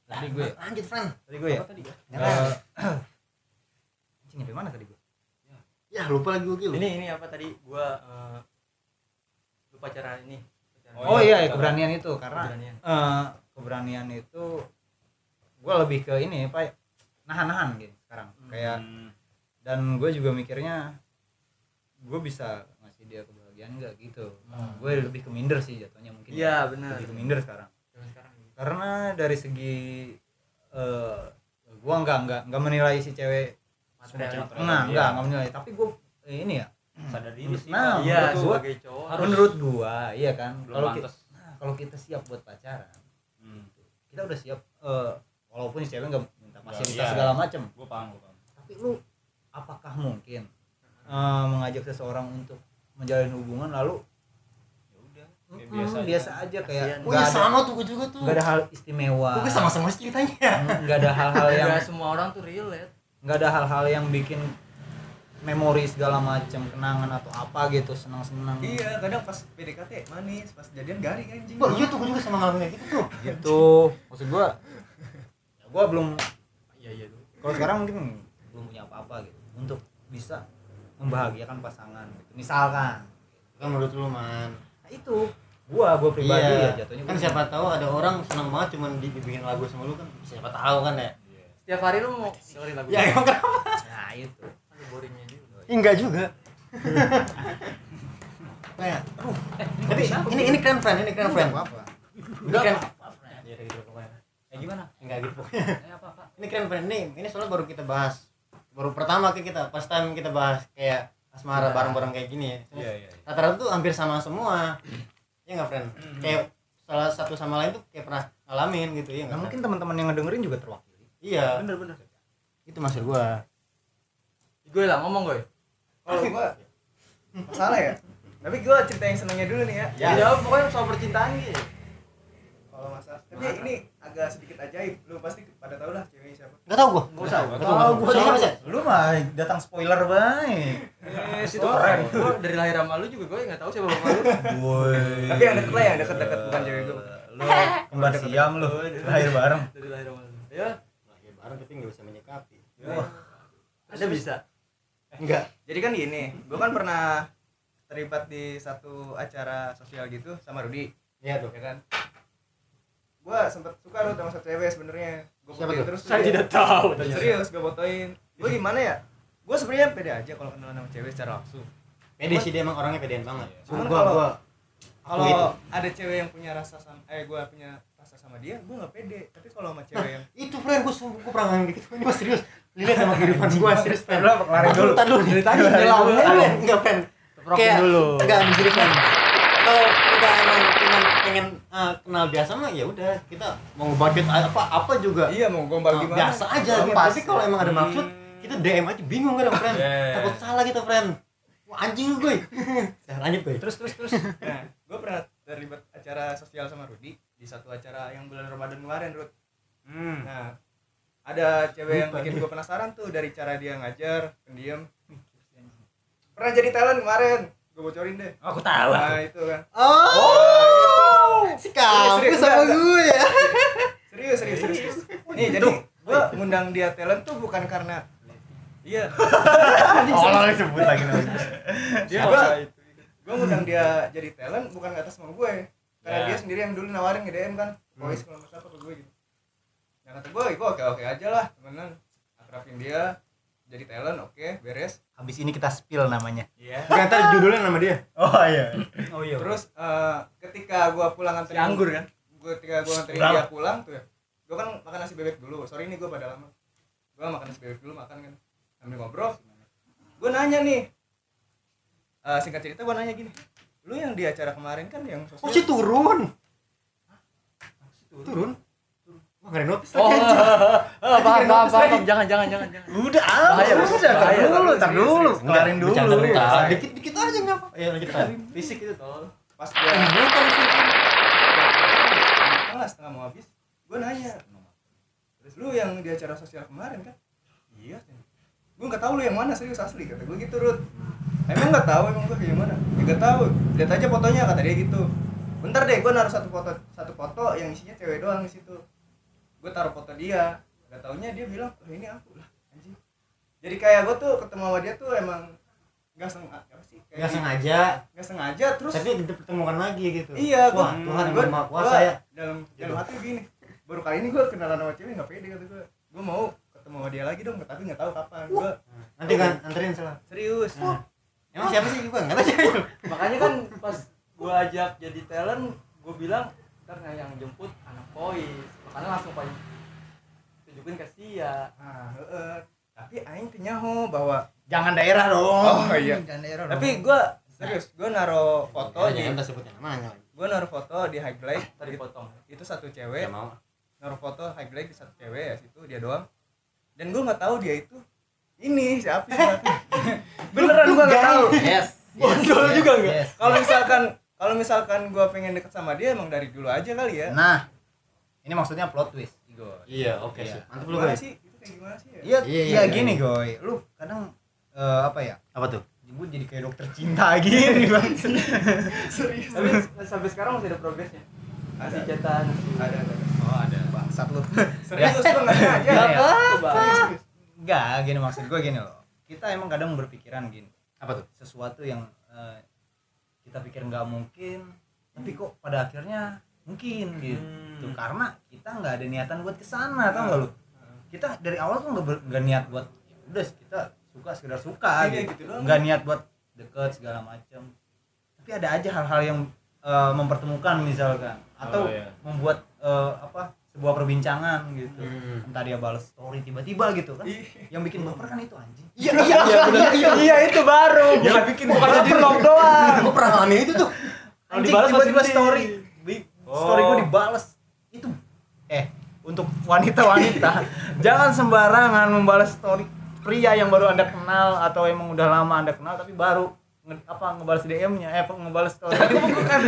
tadi gue Lanjut, friend. tadi gue ya Apa tadi ya? Eh, anjing mana tadi gue Ya, lupa lagi gue. Ini ini apa tadi? Gua eh, lu pacaran ini. Oh iya ya, keberanian itu karena Keberanian. eh, keberanian itu gue lebih ke ini apa ya, nahan-nahan gitu sekarang kayak Hmm. dan gue juga mikirnya gue bisa ngasih dia kebahagiaan nggak gitu gue lebih ke minder sih jatuhnya mungkin Iya, benar. lebih ke minder sekarang gitu. karena dari segi eh gue nggak nggak nggak menilai si cewek Material. nah nggak nggak menilai tapi gue ini ya sadar diri sih Nah, Pak. Iya, menurut gua- sebagai cowok. menurut gua iya kan kalau kita nah, kalau kita siap buat pacaran hmm. kita udah siap eh, walaupun si cewek nggak minta fasilitas iya. segala macem gue paham gue paham tapi lu apakah mungkin eh, mengajak seseorang untuk menjalin hubungan lalu ya biasa aja. biasa aja kayak. Oh nggak iya ada sama tuh gue juga tuh. nggak ada hal istimewa Gue sama-sama ceritanya. Nggak ada hal-hal yang Nggak semua orang tuh relate. nggak ada hal-hal yang bikin memori segala macam kenangan atau apa gitu senang-senang iya kadang pas PDKT manis pas jadian garing anjing Oh iya tuh gue juga sama ngalamin kayak gitu tuh. gitu maksud gua ya gua belum Iya, iya tuh. kalau sekarang mungkin belum punya apa-apa gitu untuk bisa membahagiakan pasangan gitu. misalkan Kan menurut lu man. nah itu gua gua pribadi Iya. ya jatuhnya Kan siapa tahu ada orang senang banget cuman dibikin lagu sama lu kan siapa tahu kan ya. Setiap hari lu mau dengerin lagu. Ya emang kenapa? nah itu Ada boringnya juga. Enggak juga. Aduh, eh, tapi ini ini keren friend, ini keren friend. apa Ini keren. Iya eh gimana Enggak gitu. Eh apa apa? Ini keren friend nih. Ini soalnya baru kita bahas. Baru pertama ke kita, pas time kita bahas kayak asmara bareng-bareng kayak gini ya. iya iya Rata-rata tuh hampir sama semua. Iya enggak friend? Kayak salah satu sama lain tuh kayak pernah ngalamin gitu ya nah enggak? mungkin teman-teman yang ngedengerin juga terwakili Iya, Bener bener. itu maksud gua. Gue lah ngomong gue. kalau gua masalah ya tapi gua cerita yang senangnya dulu nih ya Ya, jawab pokoknya soal percintaan gitu. Kalau masalah tapi ini agak sedikit ajaib lu pasti pada tau lah ceweknya siapa Enggak tahu gua. Enggak tahu gua. Siapa sih? lu mah datang spoiler baik Eh, situ keren. Gue dari lahir sama lu juga gue nggak tahu siapa bapak lu. woi tapi yang deket lah yang deket-deket bukan cewek gua lu kembar siam lu lahir bareng Dari lahir sama lu. Ya, Lagi bareng tapi enggak bisa menyikapi. ada bisa. Enggak. jadi kan gini gua kan pernah terlibat di satu acara sosial gitu sama Rudi Iya tuh. ya kan gua sempet suka lu sama satu cewek sebenarnya. Gua Siapa fotoin terus Saya dia. tidak tahu. serius gua fotoin. Gua gimana ya? Gua sebenarnya pede aja kalau kenalan sama cewek secara langsung. Pede sih dia emang orangnya pedean banget. Cuman gua kalau- gua. kalau Aku itu. ada cewek yang punya rasa sama eh gua punya rasa sama dia gua nggak pede. Tapi kalau sama cewek yang itu friend gue sumpah gue pernah ngalamin gitu. Ini mah serius. Lihat sama kehidupan gue serius friend Lu kelarin dulu. Tadi dulu ceritanya jelas enggak friend kayak dulu. enggak begini friend kalau kita emang pengen pengen eh, kenal biasa mah ya udah kita mau ngebudget apa apa juga. Iya mau gombal eh, gimana? biasa aja gitu tapi kalau emang ada maksud kita DM aja bingung kan friend. Yeah. takut salah kita friend. Wah anjing gue lanjut gue terus terus terus. Nah gua pernah terlibat acara sosial sama Rudi di satu acara yang bulan Ramadan kemarin Rud. Hmm. nah ada cewek yang bikin gua penasaran tuh dari cara dia ngajar pendiam. Pernah jadi talent kemarin gua bocorin deh. Aku tahu. Nah itu kan. Oh! Si kampus Serius, sama enggak, gue ya. Serius serius serius, serius. nih jadi gua ngundang dia talent tuh bukan karena iya. Tolong disebut lagi namanya. Dia gua gua ngundang dia jadi talent bukan atas nama gue karena Ya. dia sendiri yang dulu nawarin DM kan. Voice kalau nggak salah ke gue gitu. Yang kata gue gue oke oke aja lah temenan. Akrabin dia jadi talent oke beres habis ini kita spill namanya. Iya. Bukan ntar judulnya nama dia. Oh iya. Oh iya terus eh, ketika gue pulang Si nganterin anggur kan? gue ketika gue nganterin Berapa? dia pulang tuh ya gue kan makan nasi bebek dulu. Sorry ini gue pada lama. Gue makan nasi bebek dulu makan kan. Sambil ngobrol gue nanya nih Eh, singkat cerita gue nanya gini lu yang di acara kemarin kan yang oh sosial si turun. Turun Wah, nggak ada notice Oh, lagi paham, paham, paham. Jangan, jangan, jangan, jangan. udah ah Bahaya, udah tar dulu tar dulu. Kelarin dulu. Bercanda, bercanda. Selesai. dikit dikit aja nggak apa ya lanjut. Fisik itu tol. pas gue Eh, bukan sih. setengah setengah mau habis. Gue nanya. Terus lu yang di acara sosial kemarin kan? Iya gue nggak tahu lu yang mana serius asli kata gue gitu Rut. Emang nggak tahu emang gue kayak mana ya nggak tahu. Lihat aja fotonya kata dia gitu. Bentar deh gue naruh satu foto satu foto yang isinya cewek doang di situ gue taruh foto dia. Nggak taunya dia bilang oh ini aku lah anjing. Jadi kayak gue tuh ketemu sama dia tuh emang nggak sengaja apa sih kayak nggak gitu. sengaja. Nggak sengaja terus tapi dipertemukan lagi gitu. Iya, wah Tuhan gua- maha kuasa ya. Dalam dalam hati gini, baru kali ini gue kenalan sama cewek nggak pede kata gue. Gue mau ketemu sama dia lagi dong tapi nggak tahu kapan. Gue nanti kan anterin salah serius. Emang siapa sih? Gue nggak tahu. Makanya kan pas gua ajak jadi talent gua bilang ntar nggak yang jemput anak kois makanya langsung pengen tunjukin ke Sia nah heeh. tapi aing teh nyaho bahwa jangan daerah dong. Oh, iya. jangan daerah dong. Tapi gue serius gue naro foto oh di namanya. gue naruh foto di highlight. Tadi potong itu satu ya cewek mau. Naruh foto highlight di satu cewek ya situ dia doang. Dan gue nggak tahu dia itu ini siapa sih. Beneran gue nggak tahu. yes. Bondol juga enggak? yes. kalau misalkan kalau misalkan gue pengen deket sama dia emang dari dulu aja kali ya. Nah ini maksudnya plot twist. Igor iya oke Iya. sih mantep lu sih? Itu kayak gimana sih ya? Iya Iya, iya iya, gini iya. goy. Lu kadang eh, apa ya? Apa tuh? Gue jadi kayak dokter cinta gini bang. Serius tapi sampai sekarang masih ada progresnya? Masih Ada. cetan? Ada ada oh ada. Bangsat lu. Serius gue nggak Iya, iya. Coba. enggak gini maksud gue gini loh. Kita emang kadang berpikiran gini. Apa tuh? Sesuatu yang eh, kita pikir nggak mungkin tapi kok pada akhirnya mungkin gitu. Karena kita nggak ada niatan buat ke sana tau nggak lu? Kita dari awal tuh nggak niat buat ya udah kita suka sekedar suka Iya, gitu, gitu nggak niat buat deket segala macam tapi ada aja hal-hal yang eh, mempertemukan misalkan. Atau Oh, iya. membuat eh, apa sebuah perbincangan gitu. Hmm. entah dia balas story tiba-tiba gitu kan. Yang bikin baper kan itu anjing. Iya iya iya iya iya itu baru. Yang bikin bukan baper jadi doang. Gue pernah ngalamin itu tuh? Kalau Anjing, dibalas tiba-tiba story. di- story Oh. gue dibales itu eh untuk wanita-wanita. Jangan sembarangan membalas story pria yang baru anda kenal atau emang udah lama anda kenal tapi baru nge, apa ngebalas DM-nya eh ngebalas story.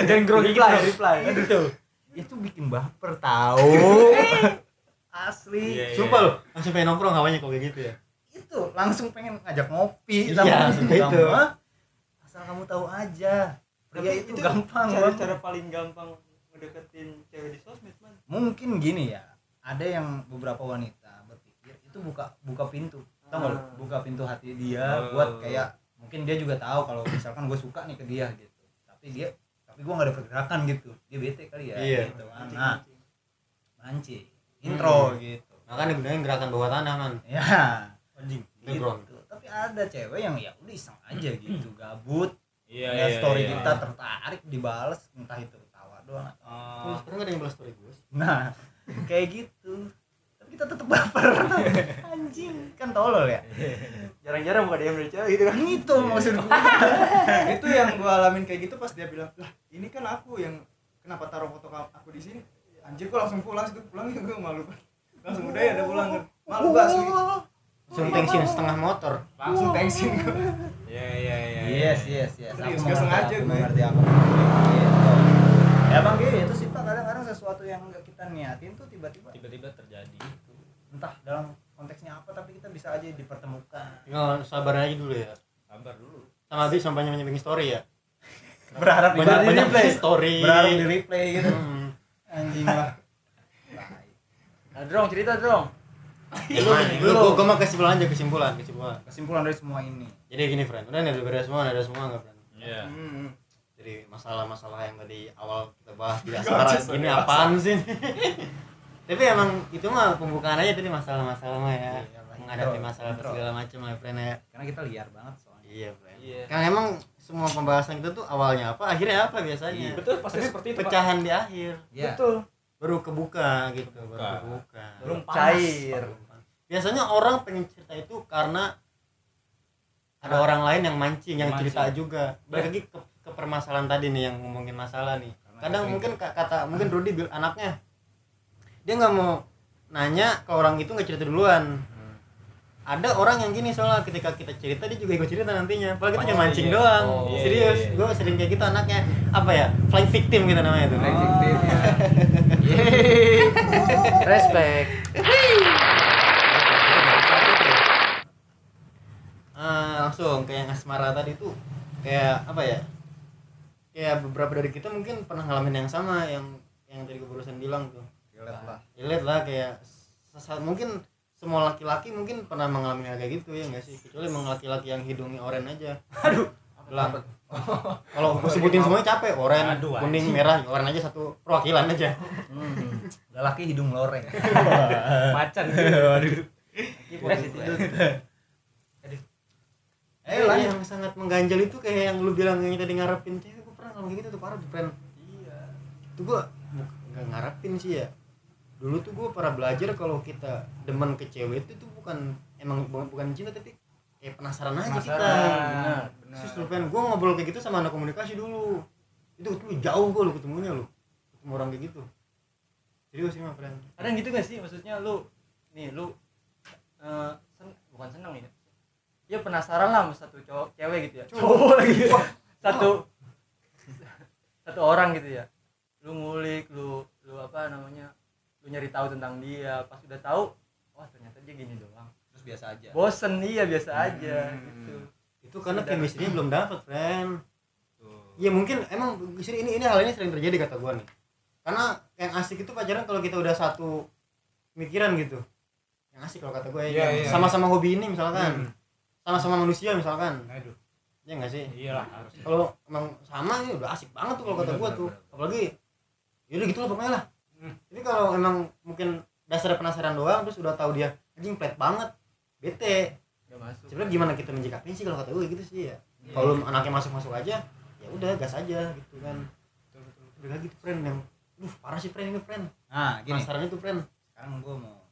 Dan grogi reply reply. Itu itu bikin baper tahu asli Iya, iya. sumpah lu langsung pengen nongkrong hawanya kok kayak gitu ya itu langsung pengen ngajak ngopi Iya, sama itu. "Hah? asal kamu tahu aja pria itu, gampang cara, Bang." cara paling gampang ngedeketin cewek di sosmed man mungkin gini ya ada yang beberapa wanita berpikir itu buka buka pintu tau lu? Ah. buka pintu hati dia Oh. buat kayak mungkin dia juga tahu kalau misalkan gue suka nih ke dia gitu tapi dia tapi gue nggak ada pergerakan gitu. Dia bete kali ya Iya. gitu kan. Nah mancing. intro gitu. Makanya gunain gerakan bawah tanah man ya anjing. Gitu. tapi ada cewek yang ya udah iseng aja gitu gabut. Iya, iya, story iya. kita tertarik dibales entah itu tawa doang atau Terus sekarang gak ada yang balas story gue Nah, kayak gitu. Kita tetap baper. Anjing, kan tolol ya. jarang-jarang buka DM dari cewek gitu kan Itu maksud gue. itu yang gue alamin kayak gitu pas dia bilang lah ini kan aku yang kenapa taruh foto aku di sini anjir kok langsung pulang situ pulang gue malu kan langsung udah ya udah pulang kan malu gak asli langsung tensin setengah motor langsung tensin gue Iya, iya, iya. Yes, yes, yes. Serius, Aku mengerti, sengaja aku gue. mengerti aku. Gitu. Ya bang gitu sih pak kadang-kadang sesuatu yang nggak kita niatin tuh tiba-tiba Tiba-tiba terjadi. Entah dalam konteksnya apa tapi kita bisa aja dipertemukan. tinggal sabar aja dulu ya Sabar dulu. sama habis sampai banyak banyak story ya Berharap banyak dibalas, banyak replay. story Berharap di replay gitu. Hmm. Anjing lah. nah drong cerita drong Gimana nih? Gue gue mau kesimpulan aja kesimpulan kesimpulan. Kesimpulan dari semua ini. Jadi gini friend, udah nih udah beres semua, ada semua nggak friend? Iya. Hmm. Jadi masalah-masalah yang tadi awal kita bahas di asmara gini apaan sih? Tapi emang itu mah pembukaan aja tadi masalah-masalah mah ya. Iya, lah, Menghadapi intro, masalah intro. segala macam ya friend ya. Karena kita liar banget soalnya. Iya friend. Iya. Kan emang semua pembahasan kita tuh awalnya apa, akhirnya apa biasanya? betul pasti Tapi seperti itu Pak. pecahan di akhir. Ya. betul Baru kebuka gitu, baru Kebuka. kebuka. belum Cair. biasanya orang pengen cerita itu karena ada orang lain yang mancing yang Mancing. cerita juga balik lagi ke, ke permasalahan tadi nih yang ngomongin masalah nih kadang mungkin ka- kata mungkin Rudy bil anaknya dia nggak mau nanya ke orang itu nggak cerita duluan. Ada orang yang gini soalnya ketika kita cerita dia juga ikut cerita nantinya. Padahal kita cuma mancing iya. doang. Oh, iya, serius iya. gue sering kayak gitu anaknya. Apa ya? Flying victim gitu namanya tuh. Respect. Ah, langsung kayak yang asmara tadi tuh kayak apa ya? Kayak beberapa dari kita mungkin pernah ngalamin yang sama yang yang tadi gue barusan bilang tuh Relate lah. relate lah kayak sesa- mungkin semua laki-laki mungkin pernah mengalami hal kayak gitu ya nggak sih? Kecuali emang laki-laki yang hidungnya oren aja. Aduh belang kalau gue sebutin semuanya capek oren Aduh, kuning merah oren aja satu perwakilan aja. Hmm. Lelaki hidung loreng. macan. Waduh. attitude Eh, Eh, lanjut. yang sangat mengganjal itu kayak yang lu bilang yang tadi ngarepin cewek gue pernah ngomong gitu tuh parah tuh friend. Iya. Itu gue nggak ngarepin sih ya dulu tuh gue pernah belajar kalau kita demen ke cewek itu tuh bukan emang bukan, cinta tapi kayak penasaran aja kita. Benar benar. Terus friend gue ngobrol kayak gitu sama anak komunikasi dulu. Itu tuh jauh gue lu ketemunya lu ketemu orang kayak gitu. Serius sih mah friend kadang gitu gak sih? Maksudnya lu nih lu eh, sen- bukan seneng ya. Ya penasaran lah sama satu cowok cewek gitu ya. Cowok lagi. Satu satu orang gitu ya. Lu ngulik lu lu apa namanya lu nyari tahu tentang dia pas udah tahu wah ternyata dia gini doang Terus biasa aja. bosen iya biasa aja gitu itu karena chemistry-nya belum dapet friend Tuh. Iya mungkin emang sini ini ini hal ini sering terjadi kata gua nih. Karena yang asik itu pacaran kalau kita udah satu pemikiran gitu. Yang asik kalau kata gue Iya, ya. iya, sama-sama hobi ini misalkan. Hmm. Sama-sama manusia misalkan. aduh Ya enggak sih? iyalah harus Kalau emang sama ini udah asik banget tuh kalau kata gua bener, tuh. Apalagi yaudah gitu lah pokoknya lah. Hmm. Tapi kalau emang mungkin dasar penasaran doang terus udah tahu dia anjing plat banget. Bete. gak masuk Sebenarnya gimana kita menjikapi sih kalau kata gue gitu sih ya. Kalau anaknya masuk-masuk aja ya udah gas aja gitu kan. Udah lagi tuh friend yang Duh, parah sih friend ini friend. Nah, gini. Penasaran itu friend. Sekarang gue mau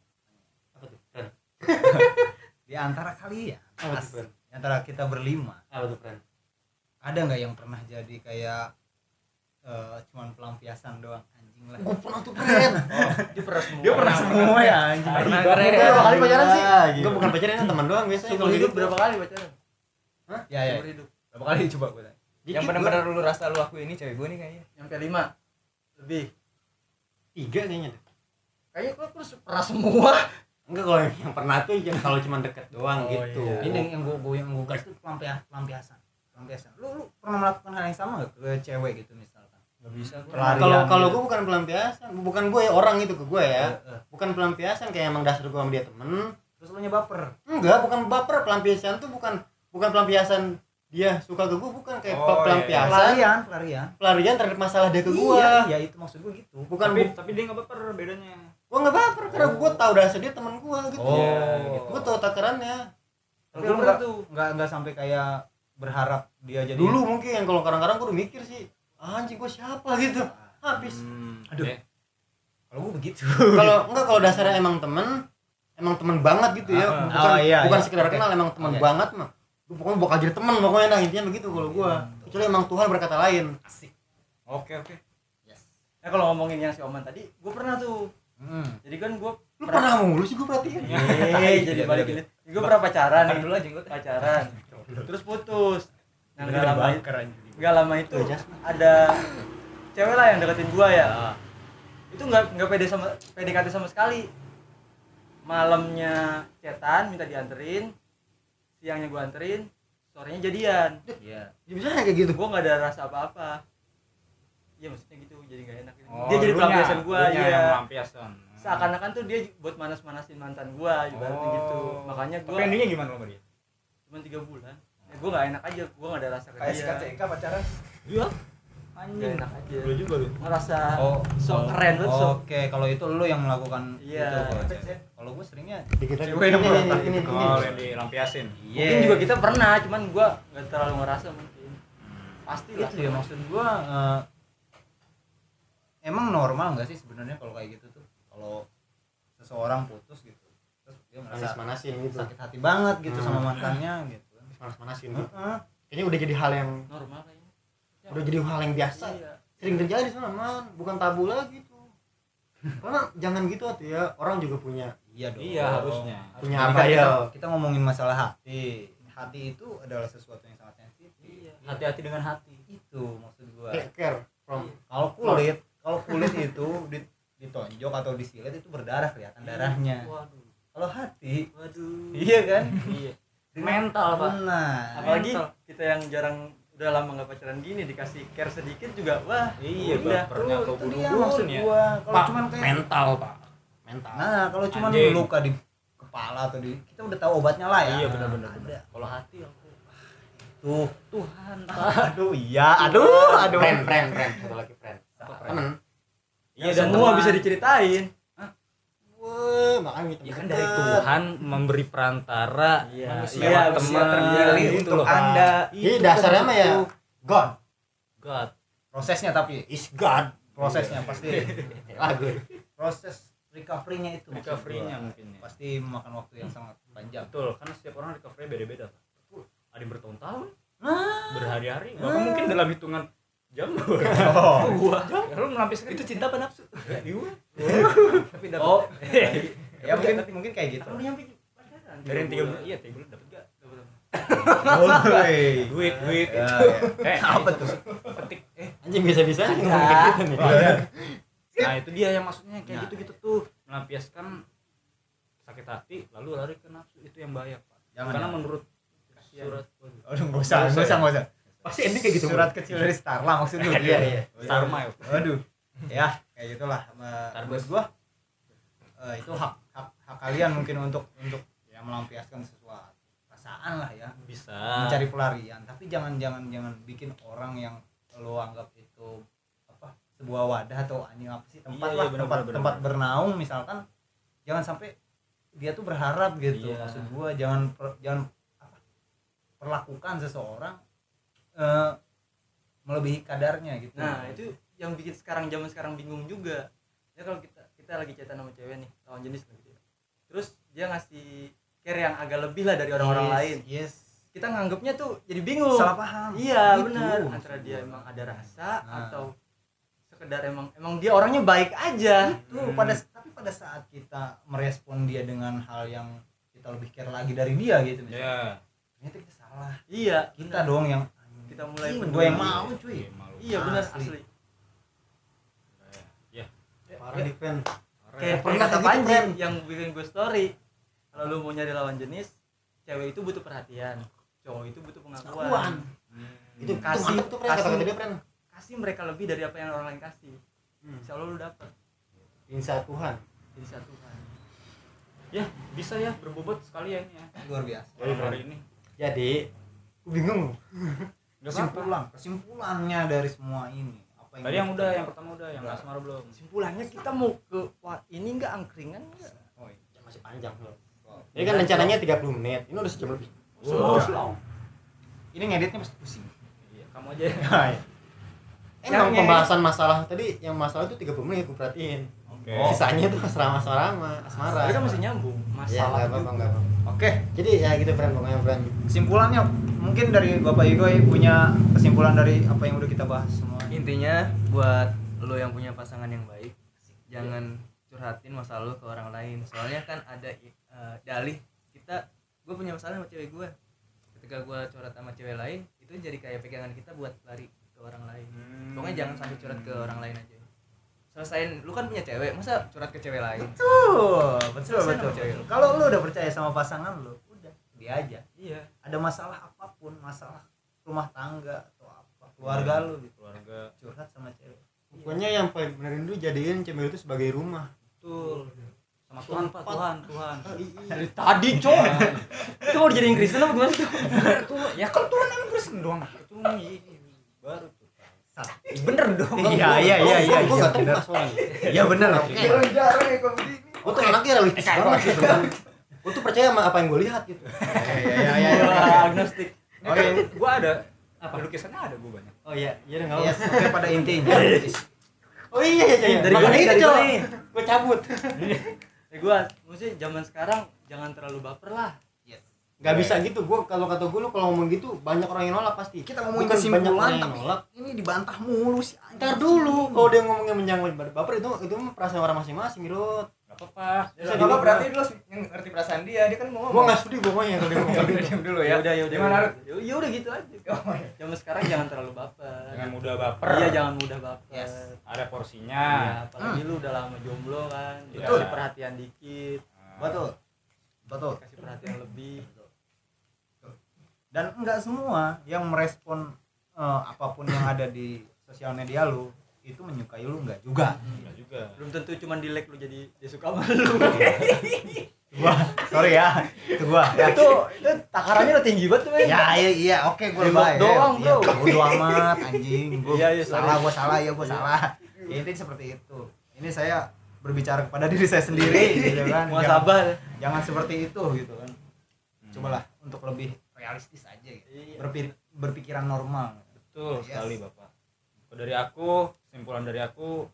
Apa tuh friend? di antara kalian, Apa tuh friend? di antara kita berlima, Apa tuh friend? ada nggak yang pernah jadi kayak eh, cuman pelampiasan doang Gue pernah tuh friend. dia pernah semua Dia pernah semua ya anjing. Pernah Gue keren. berapa kali pacaran sih? Gila, Gue gila. bukan pacaran teman doang biasanya seumur kalau hidup gitu. berapa kali pacaran Ya ya. seumur hidup Berapa kali coba gue tanya. Dikit yang benar-benar lu rasa lu aku ini cewek gue nih kayaknya sampai lima lebih tiga kayaknya deh. kayaknya gua terus pernah semua Enggak kalau yang, yang pernah tuh yang kalau cuma deket doang Oh, gitu. iya. Ini yang gue gue yang gue gas itu pelampiasan, pelampiasan. Pelampiasan. Lu lu pernah melakukan hal yang sama gak ke cewek gitu misalkan? Nggak bisa Pelarian Kalau kalau gue bukan pelampiasan, bukan gue ya orang itu ke gue ya. Eh, eh. Bukan pelampiasan kayak emang dasar gue sama dia temen. Terus lu nyebaper. Enggak, bukan baper pelampiasan tuh bukan bukan pelampiasan dia suka ke gue bukan kayak Oh, iya. pelampiasan Pelarian, pelarian. pelarian terhadap masalah dia ke gue Iya, iya itu maksud gue gitu. bukan tapi bu- tapi dia nggak baper bedanya gue nggak baper karena gue tahu dasar dia teman gue gitu Oh, gitu. gue tahu takarannya Tapi lu nggak tuh. nggak nggak sampai kayak berharap dia jadi dulu mungkin kalau kadang-kadang gue udah mikir sih anjing gue siapa gitu? Habis. Hmm. Aduh. eh, Kalau gue begitu. kalau enggak kalau dasarnya emang temen emang temen banget gitu ya. Ah. bukan Oh, iya, bukan iya. sekedar Oke. kenal emang temen Oke. banget mah. Gue pokoknya bakal jadi temen pokoknya nah intinya begitu kalau gue kecuali emang Tuhan berkata lain. Oke oke. Nah kalau ngomongin yang si Oman tadi gue pernah tuh. Hmm. jadi kan gue lu pernah mulu sih gue perhatiin. Eh jadi Iya, balik iya. ini gue pernah pacaran nih. dulu aja gue pacaran. Terus putus. Nah nggak lama nggak lama itu Jas. ada cewek lah yang deketin gua ya. Itu nggak nggak pede sama PDKT sama sekali. Malamnya cetan minta dianterin. Siangnya gua anterin sorenya jadian. Iya. ya bisa kayak gitu? Gua nggak ada rasa apa-apa. Iya maksudnya gitu jadi nggak enak. Oh, dia jadi pelampiasan gua iya. yang pelampiasan seakan-akan tuh dia buat manas-manasin mantan gua ibaratnya gitu. Makanya tapi gua endingnya gimana lo dia? Cuma tiga bulan ya, gua nggak enak aja gua nggak ada rasa ke kayak si dia. KCK pacaran. Iya. Nggak enak aja. Lu juga lu? Ngerasa Oh, so oh, keren banget so Oke, kalau itu lu yang melakukan Iya. itu kalau gue seringnya dikit lagi Cewek yang ini, merontak ini, ini. oh yang dilampiasin. Mungkin juga kita pernah cuman gua nggak terlalu ngerasa mungkin. Pasti lah. Itu ya maksud gua eh, emang normal nggak sih sebenarnya kalau kayak gitu tuh? Kalau seseorang putus gitu terus dia merasa manasin gitu. sakit hati banget gitu sama Hmm. mantannya gitu manas manasin gitu. Heeh. kayaknya udah jadi hal yang normal kayaknya. udah jadi hal yang biasa. Iya. Sering terjadi sama man bukan tabu lagi tuh. Karena jangan gitu tuh ya. Orang juga punya. Iya dong. Iya harusnya. Punya Jadi apa ya kita, kita ngomongin masalah hati. Hati itu adalah sesuatu yang sangat sensitif. Iya. Hati-hati dengan hati. Itu maksud gua. Take care from kalau kulit kalau kulit itu di- ditonjok atau disilet itu berdarah kelihatan darahnya. Waduh. Kalau hati waduh. iya kan? Iya mental pak. Benar. Apalagi Mental. kita yang jarang udah lama nggak pacaran gini dikasih care sedikit juga wah iya udah. Atau itu bulu ya gua. Kalau Pak, cuman kayak mental pak. Mental. Nah kalau cuman Anjing. luka di kepala atau di kita udah tahu obatnya lah ya. Iya benar-benar Ada. kalau hati aku tuh. Tuhan aduh iya. Aduh aduh. Friend friend friend. Satu lagi friend. Temen. Iya semua bisa diceritain Deket makanya kita ya kan dari Tuhan memberi perantara Iya, manusia iya, teman terpilih gitu untuk loh. Anda. Ini dasarnya mah ya God. God. Prosesnya tapi is God. prosesnya pasti. Lagu. Proses recovery-nya itu. Recovery-nya mungkin ya. pasti memakan waktu yang sangat panjang. Betul karena setiap orang recovery beda-beda ada yang bertahun-tahun Nah. berhari-hari. Bahkan mungkin dalam hitungan jam. Oh. Gua ya lu melampiaskan Itu cinta apa nafsu? Ya, iya. Tapi dapat. oh. Ya mungkin mungkin kayak gitu. Udah nyampe pacaran. dari yang tiga bulan iya tiga bulan dapat gak? Dapat Woi. duit duit Ya, ya. eh apa tuh? petik eh. Anjing bisa-bisa. Ngomong kayak gitu nih. Nah itu dia yang maksudnya kayak gitu gitu tuh. Melampiaskan sakit hati lalu lari ke nafsu. Itu yang bahaya pak. Jangan, karena jangan. menurut Surat. Aduh, nggak usah, nggak usah, nggak usah. Pasti ending kayak gitu Surat kecil dari Starla maksud lu. Iya, iya. Star Mile Waduh. Ya, kayak gitulah. Ma- Starbucks. Menurut gua eh, itu hak hak hak kalian mungkin untuk untuk ya melampiaskan sesuatu perasaan lah ya. bisa Mencari pelarian, tapi jangan jangan jangan bikin orang yang lo anggap itu apa sebuah wadah atau anjing apa sih tempat Iya, lah iya, tempat benar, tempat bernaung misalkan jangan sampai dia tuh berharap gitu Iya. maksud gua jangan per- jangan apa perlakukan seseorang eh, melebihi kadarnya gitu Nah, itu yang bikin sekarang zaman sekarang bingung juga. Ya kalau kita kita lagi chatan sama cewek nih, lawan jenis lah gitu ya. Terus dia ngasih care yang agak lebih lah dari orang-orang Yes, lain. yes Kita nganggapnya tuh jadi bingung. salah paham Iya, Gitu. benar. Antara dia emang ada rasa Nah. atau sekedar emang emang dia orangnya baik aja. itu pada tapi pada saat kita merespon dia dengan hal yang kita lebih care lagi dari dia gitu misalnya ya ternyata kita salah Iya, kita dong yang kita mulai gue yang mau cuy Iya, malu. Iya, benar Asli. asli. ya parah di fan Kayak kata gitu, Panji yang bikin gue story. Kalau lu mau nyari lawan jenis, cewek itu butuh perhatian, cowok itu butuh pengakuan. Pengakuan. itu Kasih- kasih itu kasih- kata-kata dia Kasih mereka lebih dari apa yang orang lain kasih. Hmm. Insya Allah lu dapet insya Tuhan satu kan. ya bisa ya berbobot sekali ya ini ya luar biasa dari hari ini jadi bingung. kesimpulan kesimpulannya dari semua ini apa Tadi yang udah, yang pertama udah, yang asmara belum. Kesimpulannya kita mau ke wah, ini enggak angkringan enggak? oh, iya. Ya, masih panjang loh ini kan rencananya 30 menit ini udah sejam lebih. Slow. ini ngeditnya pasti pusing. Iya, kamu aja. emang Yang- pembahasan masalah tadi yang masalah itu 30 menit aku perhatiin Oke. sisanya tuh asrama-asrama asmara. Tapi kan masih nyambung ya masalah. nggak apa-apa oke. Jadi ya gitu friend pokoknya friend kesimpulannya mungkin dari bapak Igoy punya kesimpulan dari apa yang udah kita bahas semua. Intinya buat lo yang punya pasangan yang baik jangan curhatin masalah lo ke orang lain. Soalnya kan ada eh, dalih. Kita gue punya masalah sama cewek gue ketika gue curhat sama cewek lain itu jadi kayak pegangan kita buat lari ke orang lain. Pokoknya jangan sampai curhat ke orang lain aja selesain lu kan punya cewek masa curhat ke cewek lain betul betul betul lu. kalau lu udah percaya sama pasangan lu udah dia aja Iya. ada masalah apa pun masalah rumah tangga atau apa keluarga lu gitu Keluarga. curhat sama cewek pokoknya yang paling benerin dulu jadiin cewek itu sebagai rumah Betul. Sama Tuhan, Pak, Tuhan, Tuhan. Dari tadi, Cok. Itu mau dijadiin Kristen apa gimana sih? Tuhan, ya kalau Tuhan emang Kristen doang. Itu baru Bener dong. iya iya iya iya gue iya nggak terima soalnya. Iya benar oke gue tuh anaknya realistis banget gitu. kan gue tuh percaya sama apa yang gue lihat gitu. Iya iya iya iya Wah, agnostik. Oke, gua ada apa lukisannya ada gua banyak. oh iya. Iya udah nggak Yes, apa oke pada intinya oh iya iya iya. Dari nih, itu. gue cabut. Ya gua, maksudnya zaman sekarang jangan terlalu baper lah. Nggak bisa gitu gue kalau kata gue lu kalau ngomong gitu banyak orang yang nolak pasti kita ngomongin Bukan banyak kesimpulan orang yang tapi nolak ini dibantah mulu sih ntar dulu kalau dia ngomongnya menjangkau baper itu itu perasaan orang masing-masing Mirut Enggak apa-apa. Bisa Bisa juga berarti lu yang ngerti perasaan dia dia kan mau gue ngomong nggak sudi pokoknya kalau dia ngomong gitu dulu Ya ya udah, ya udah. Gimana? Ya ya udah gitu aja. Oh, iya. Zaman sekarang jangan terlalu baper. Jangan mudah baper. Iya, jangan mudah baper. Yes. Ada porsinya. Iya, apalagi lu udah lama jomblo kan. Betul. Dikasih perhatian dikit, betul betul kasih perhatian lebih. Dan enggak semua yang merespon eh, apa pun yang ada di sosial media lu itu menyukai lu enggak juga. Enggak juga. Belum tentu cuman di like lu jadi dia suka sama lu. gua. Sorry ya. Itu gua. Ya. Itu itu takarannya udah tinggi banget tuh, men. ya iya iya. Oke gua Tembak baik doang, ya, bro. bodo amat anjing. Gua Iya, iya, sorry. salah gua salah ya gua salah. Ya intinya seperti itu. Ini saya berbicara kepada diri saya sendiri gitu kan. Jangan, muasabah jangan seperti itu gitu kan. Cobalah untuk lebih realistis aja gitu. Berpikir, berpikiran normal. Betul Yes. sekali bapak. Kalau dari aku kesimpulan dari aku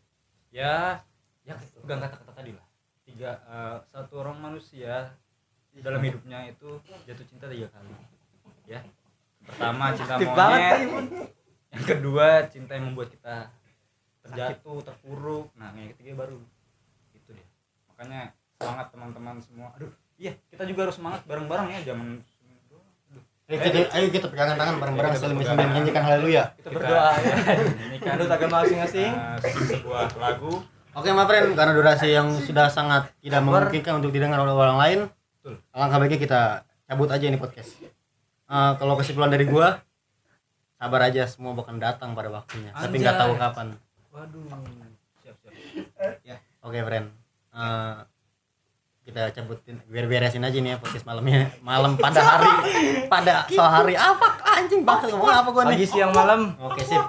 ya ya pegang kata-kata tadi lah. Tiga eh, satu orang manusia dalam hidupnya itu jatuh cinta tiga kali ya. Pertama cinta monyet. yang kedua cinta yang membuat kita terjatuh terpuruk. Nah yang ketiga baru itu dia. Makanya semangat teman-teman semua. Aduh iya kita juga harus semangat bareng-bareng ya zaman Ayo kita, ayo kita pegangan tangan bareng-bareng sambil sambil menyanyikan haleluya. kita berdoa ya. ini kan menurut agama masing-masing. eh, sebuah lagu. Oke, my friend, karena durasi yang sudah sangat tidak memungkinkan untuk didengar oleh orang lain, Betul. alangkah baiknya kita cabut aja ini podcast. Eh, kalau kesimpulan dari gua, sabar aja, semua bakal datang pada waktunya, tapi nggak tahu kapan. waduh. Siap siap. Oke, friend. Eh, kita cabutin biar beresin aja nih ya podcast malamnya. Malam pada hari pada sore hari. Apa anjing banget ngomong apa gua pagi nih siang malam. Oke sip.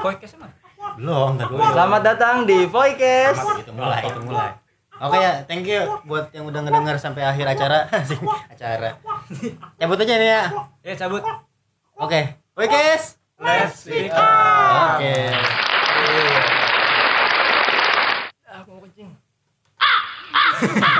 Podcast mana belum dulu selamat datang di Voicast itu mulai. Itu mulai. Oke ya thank you buat yang udah ngedengar sampai akhir acara. Acara. Cabut aja nih ya. Ya cabut. Oke oke guys let's speak oke. aku mau kencing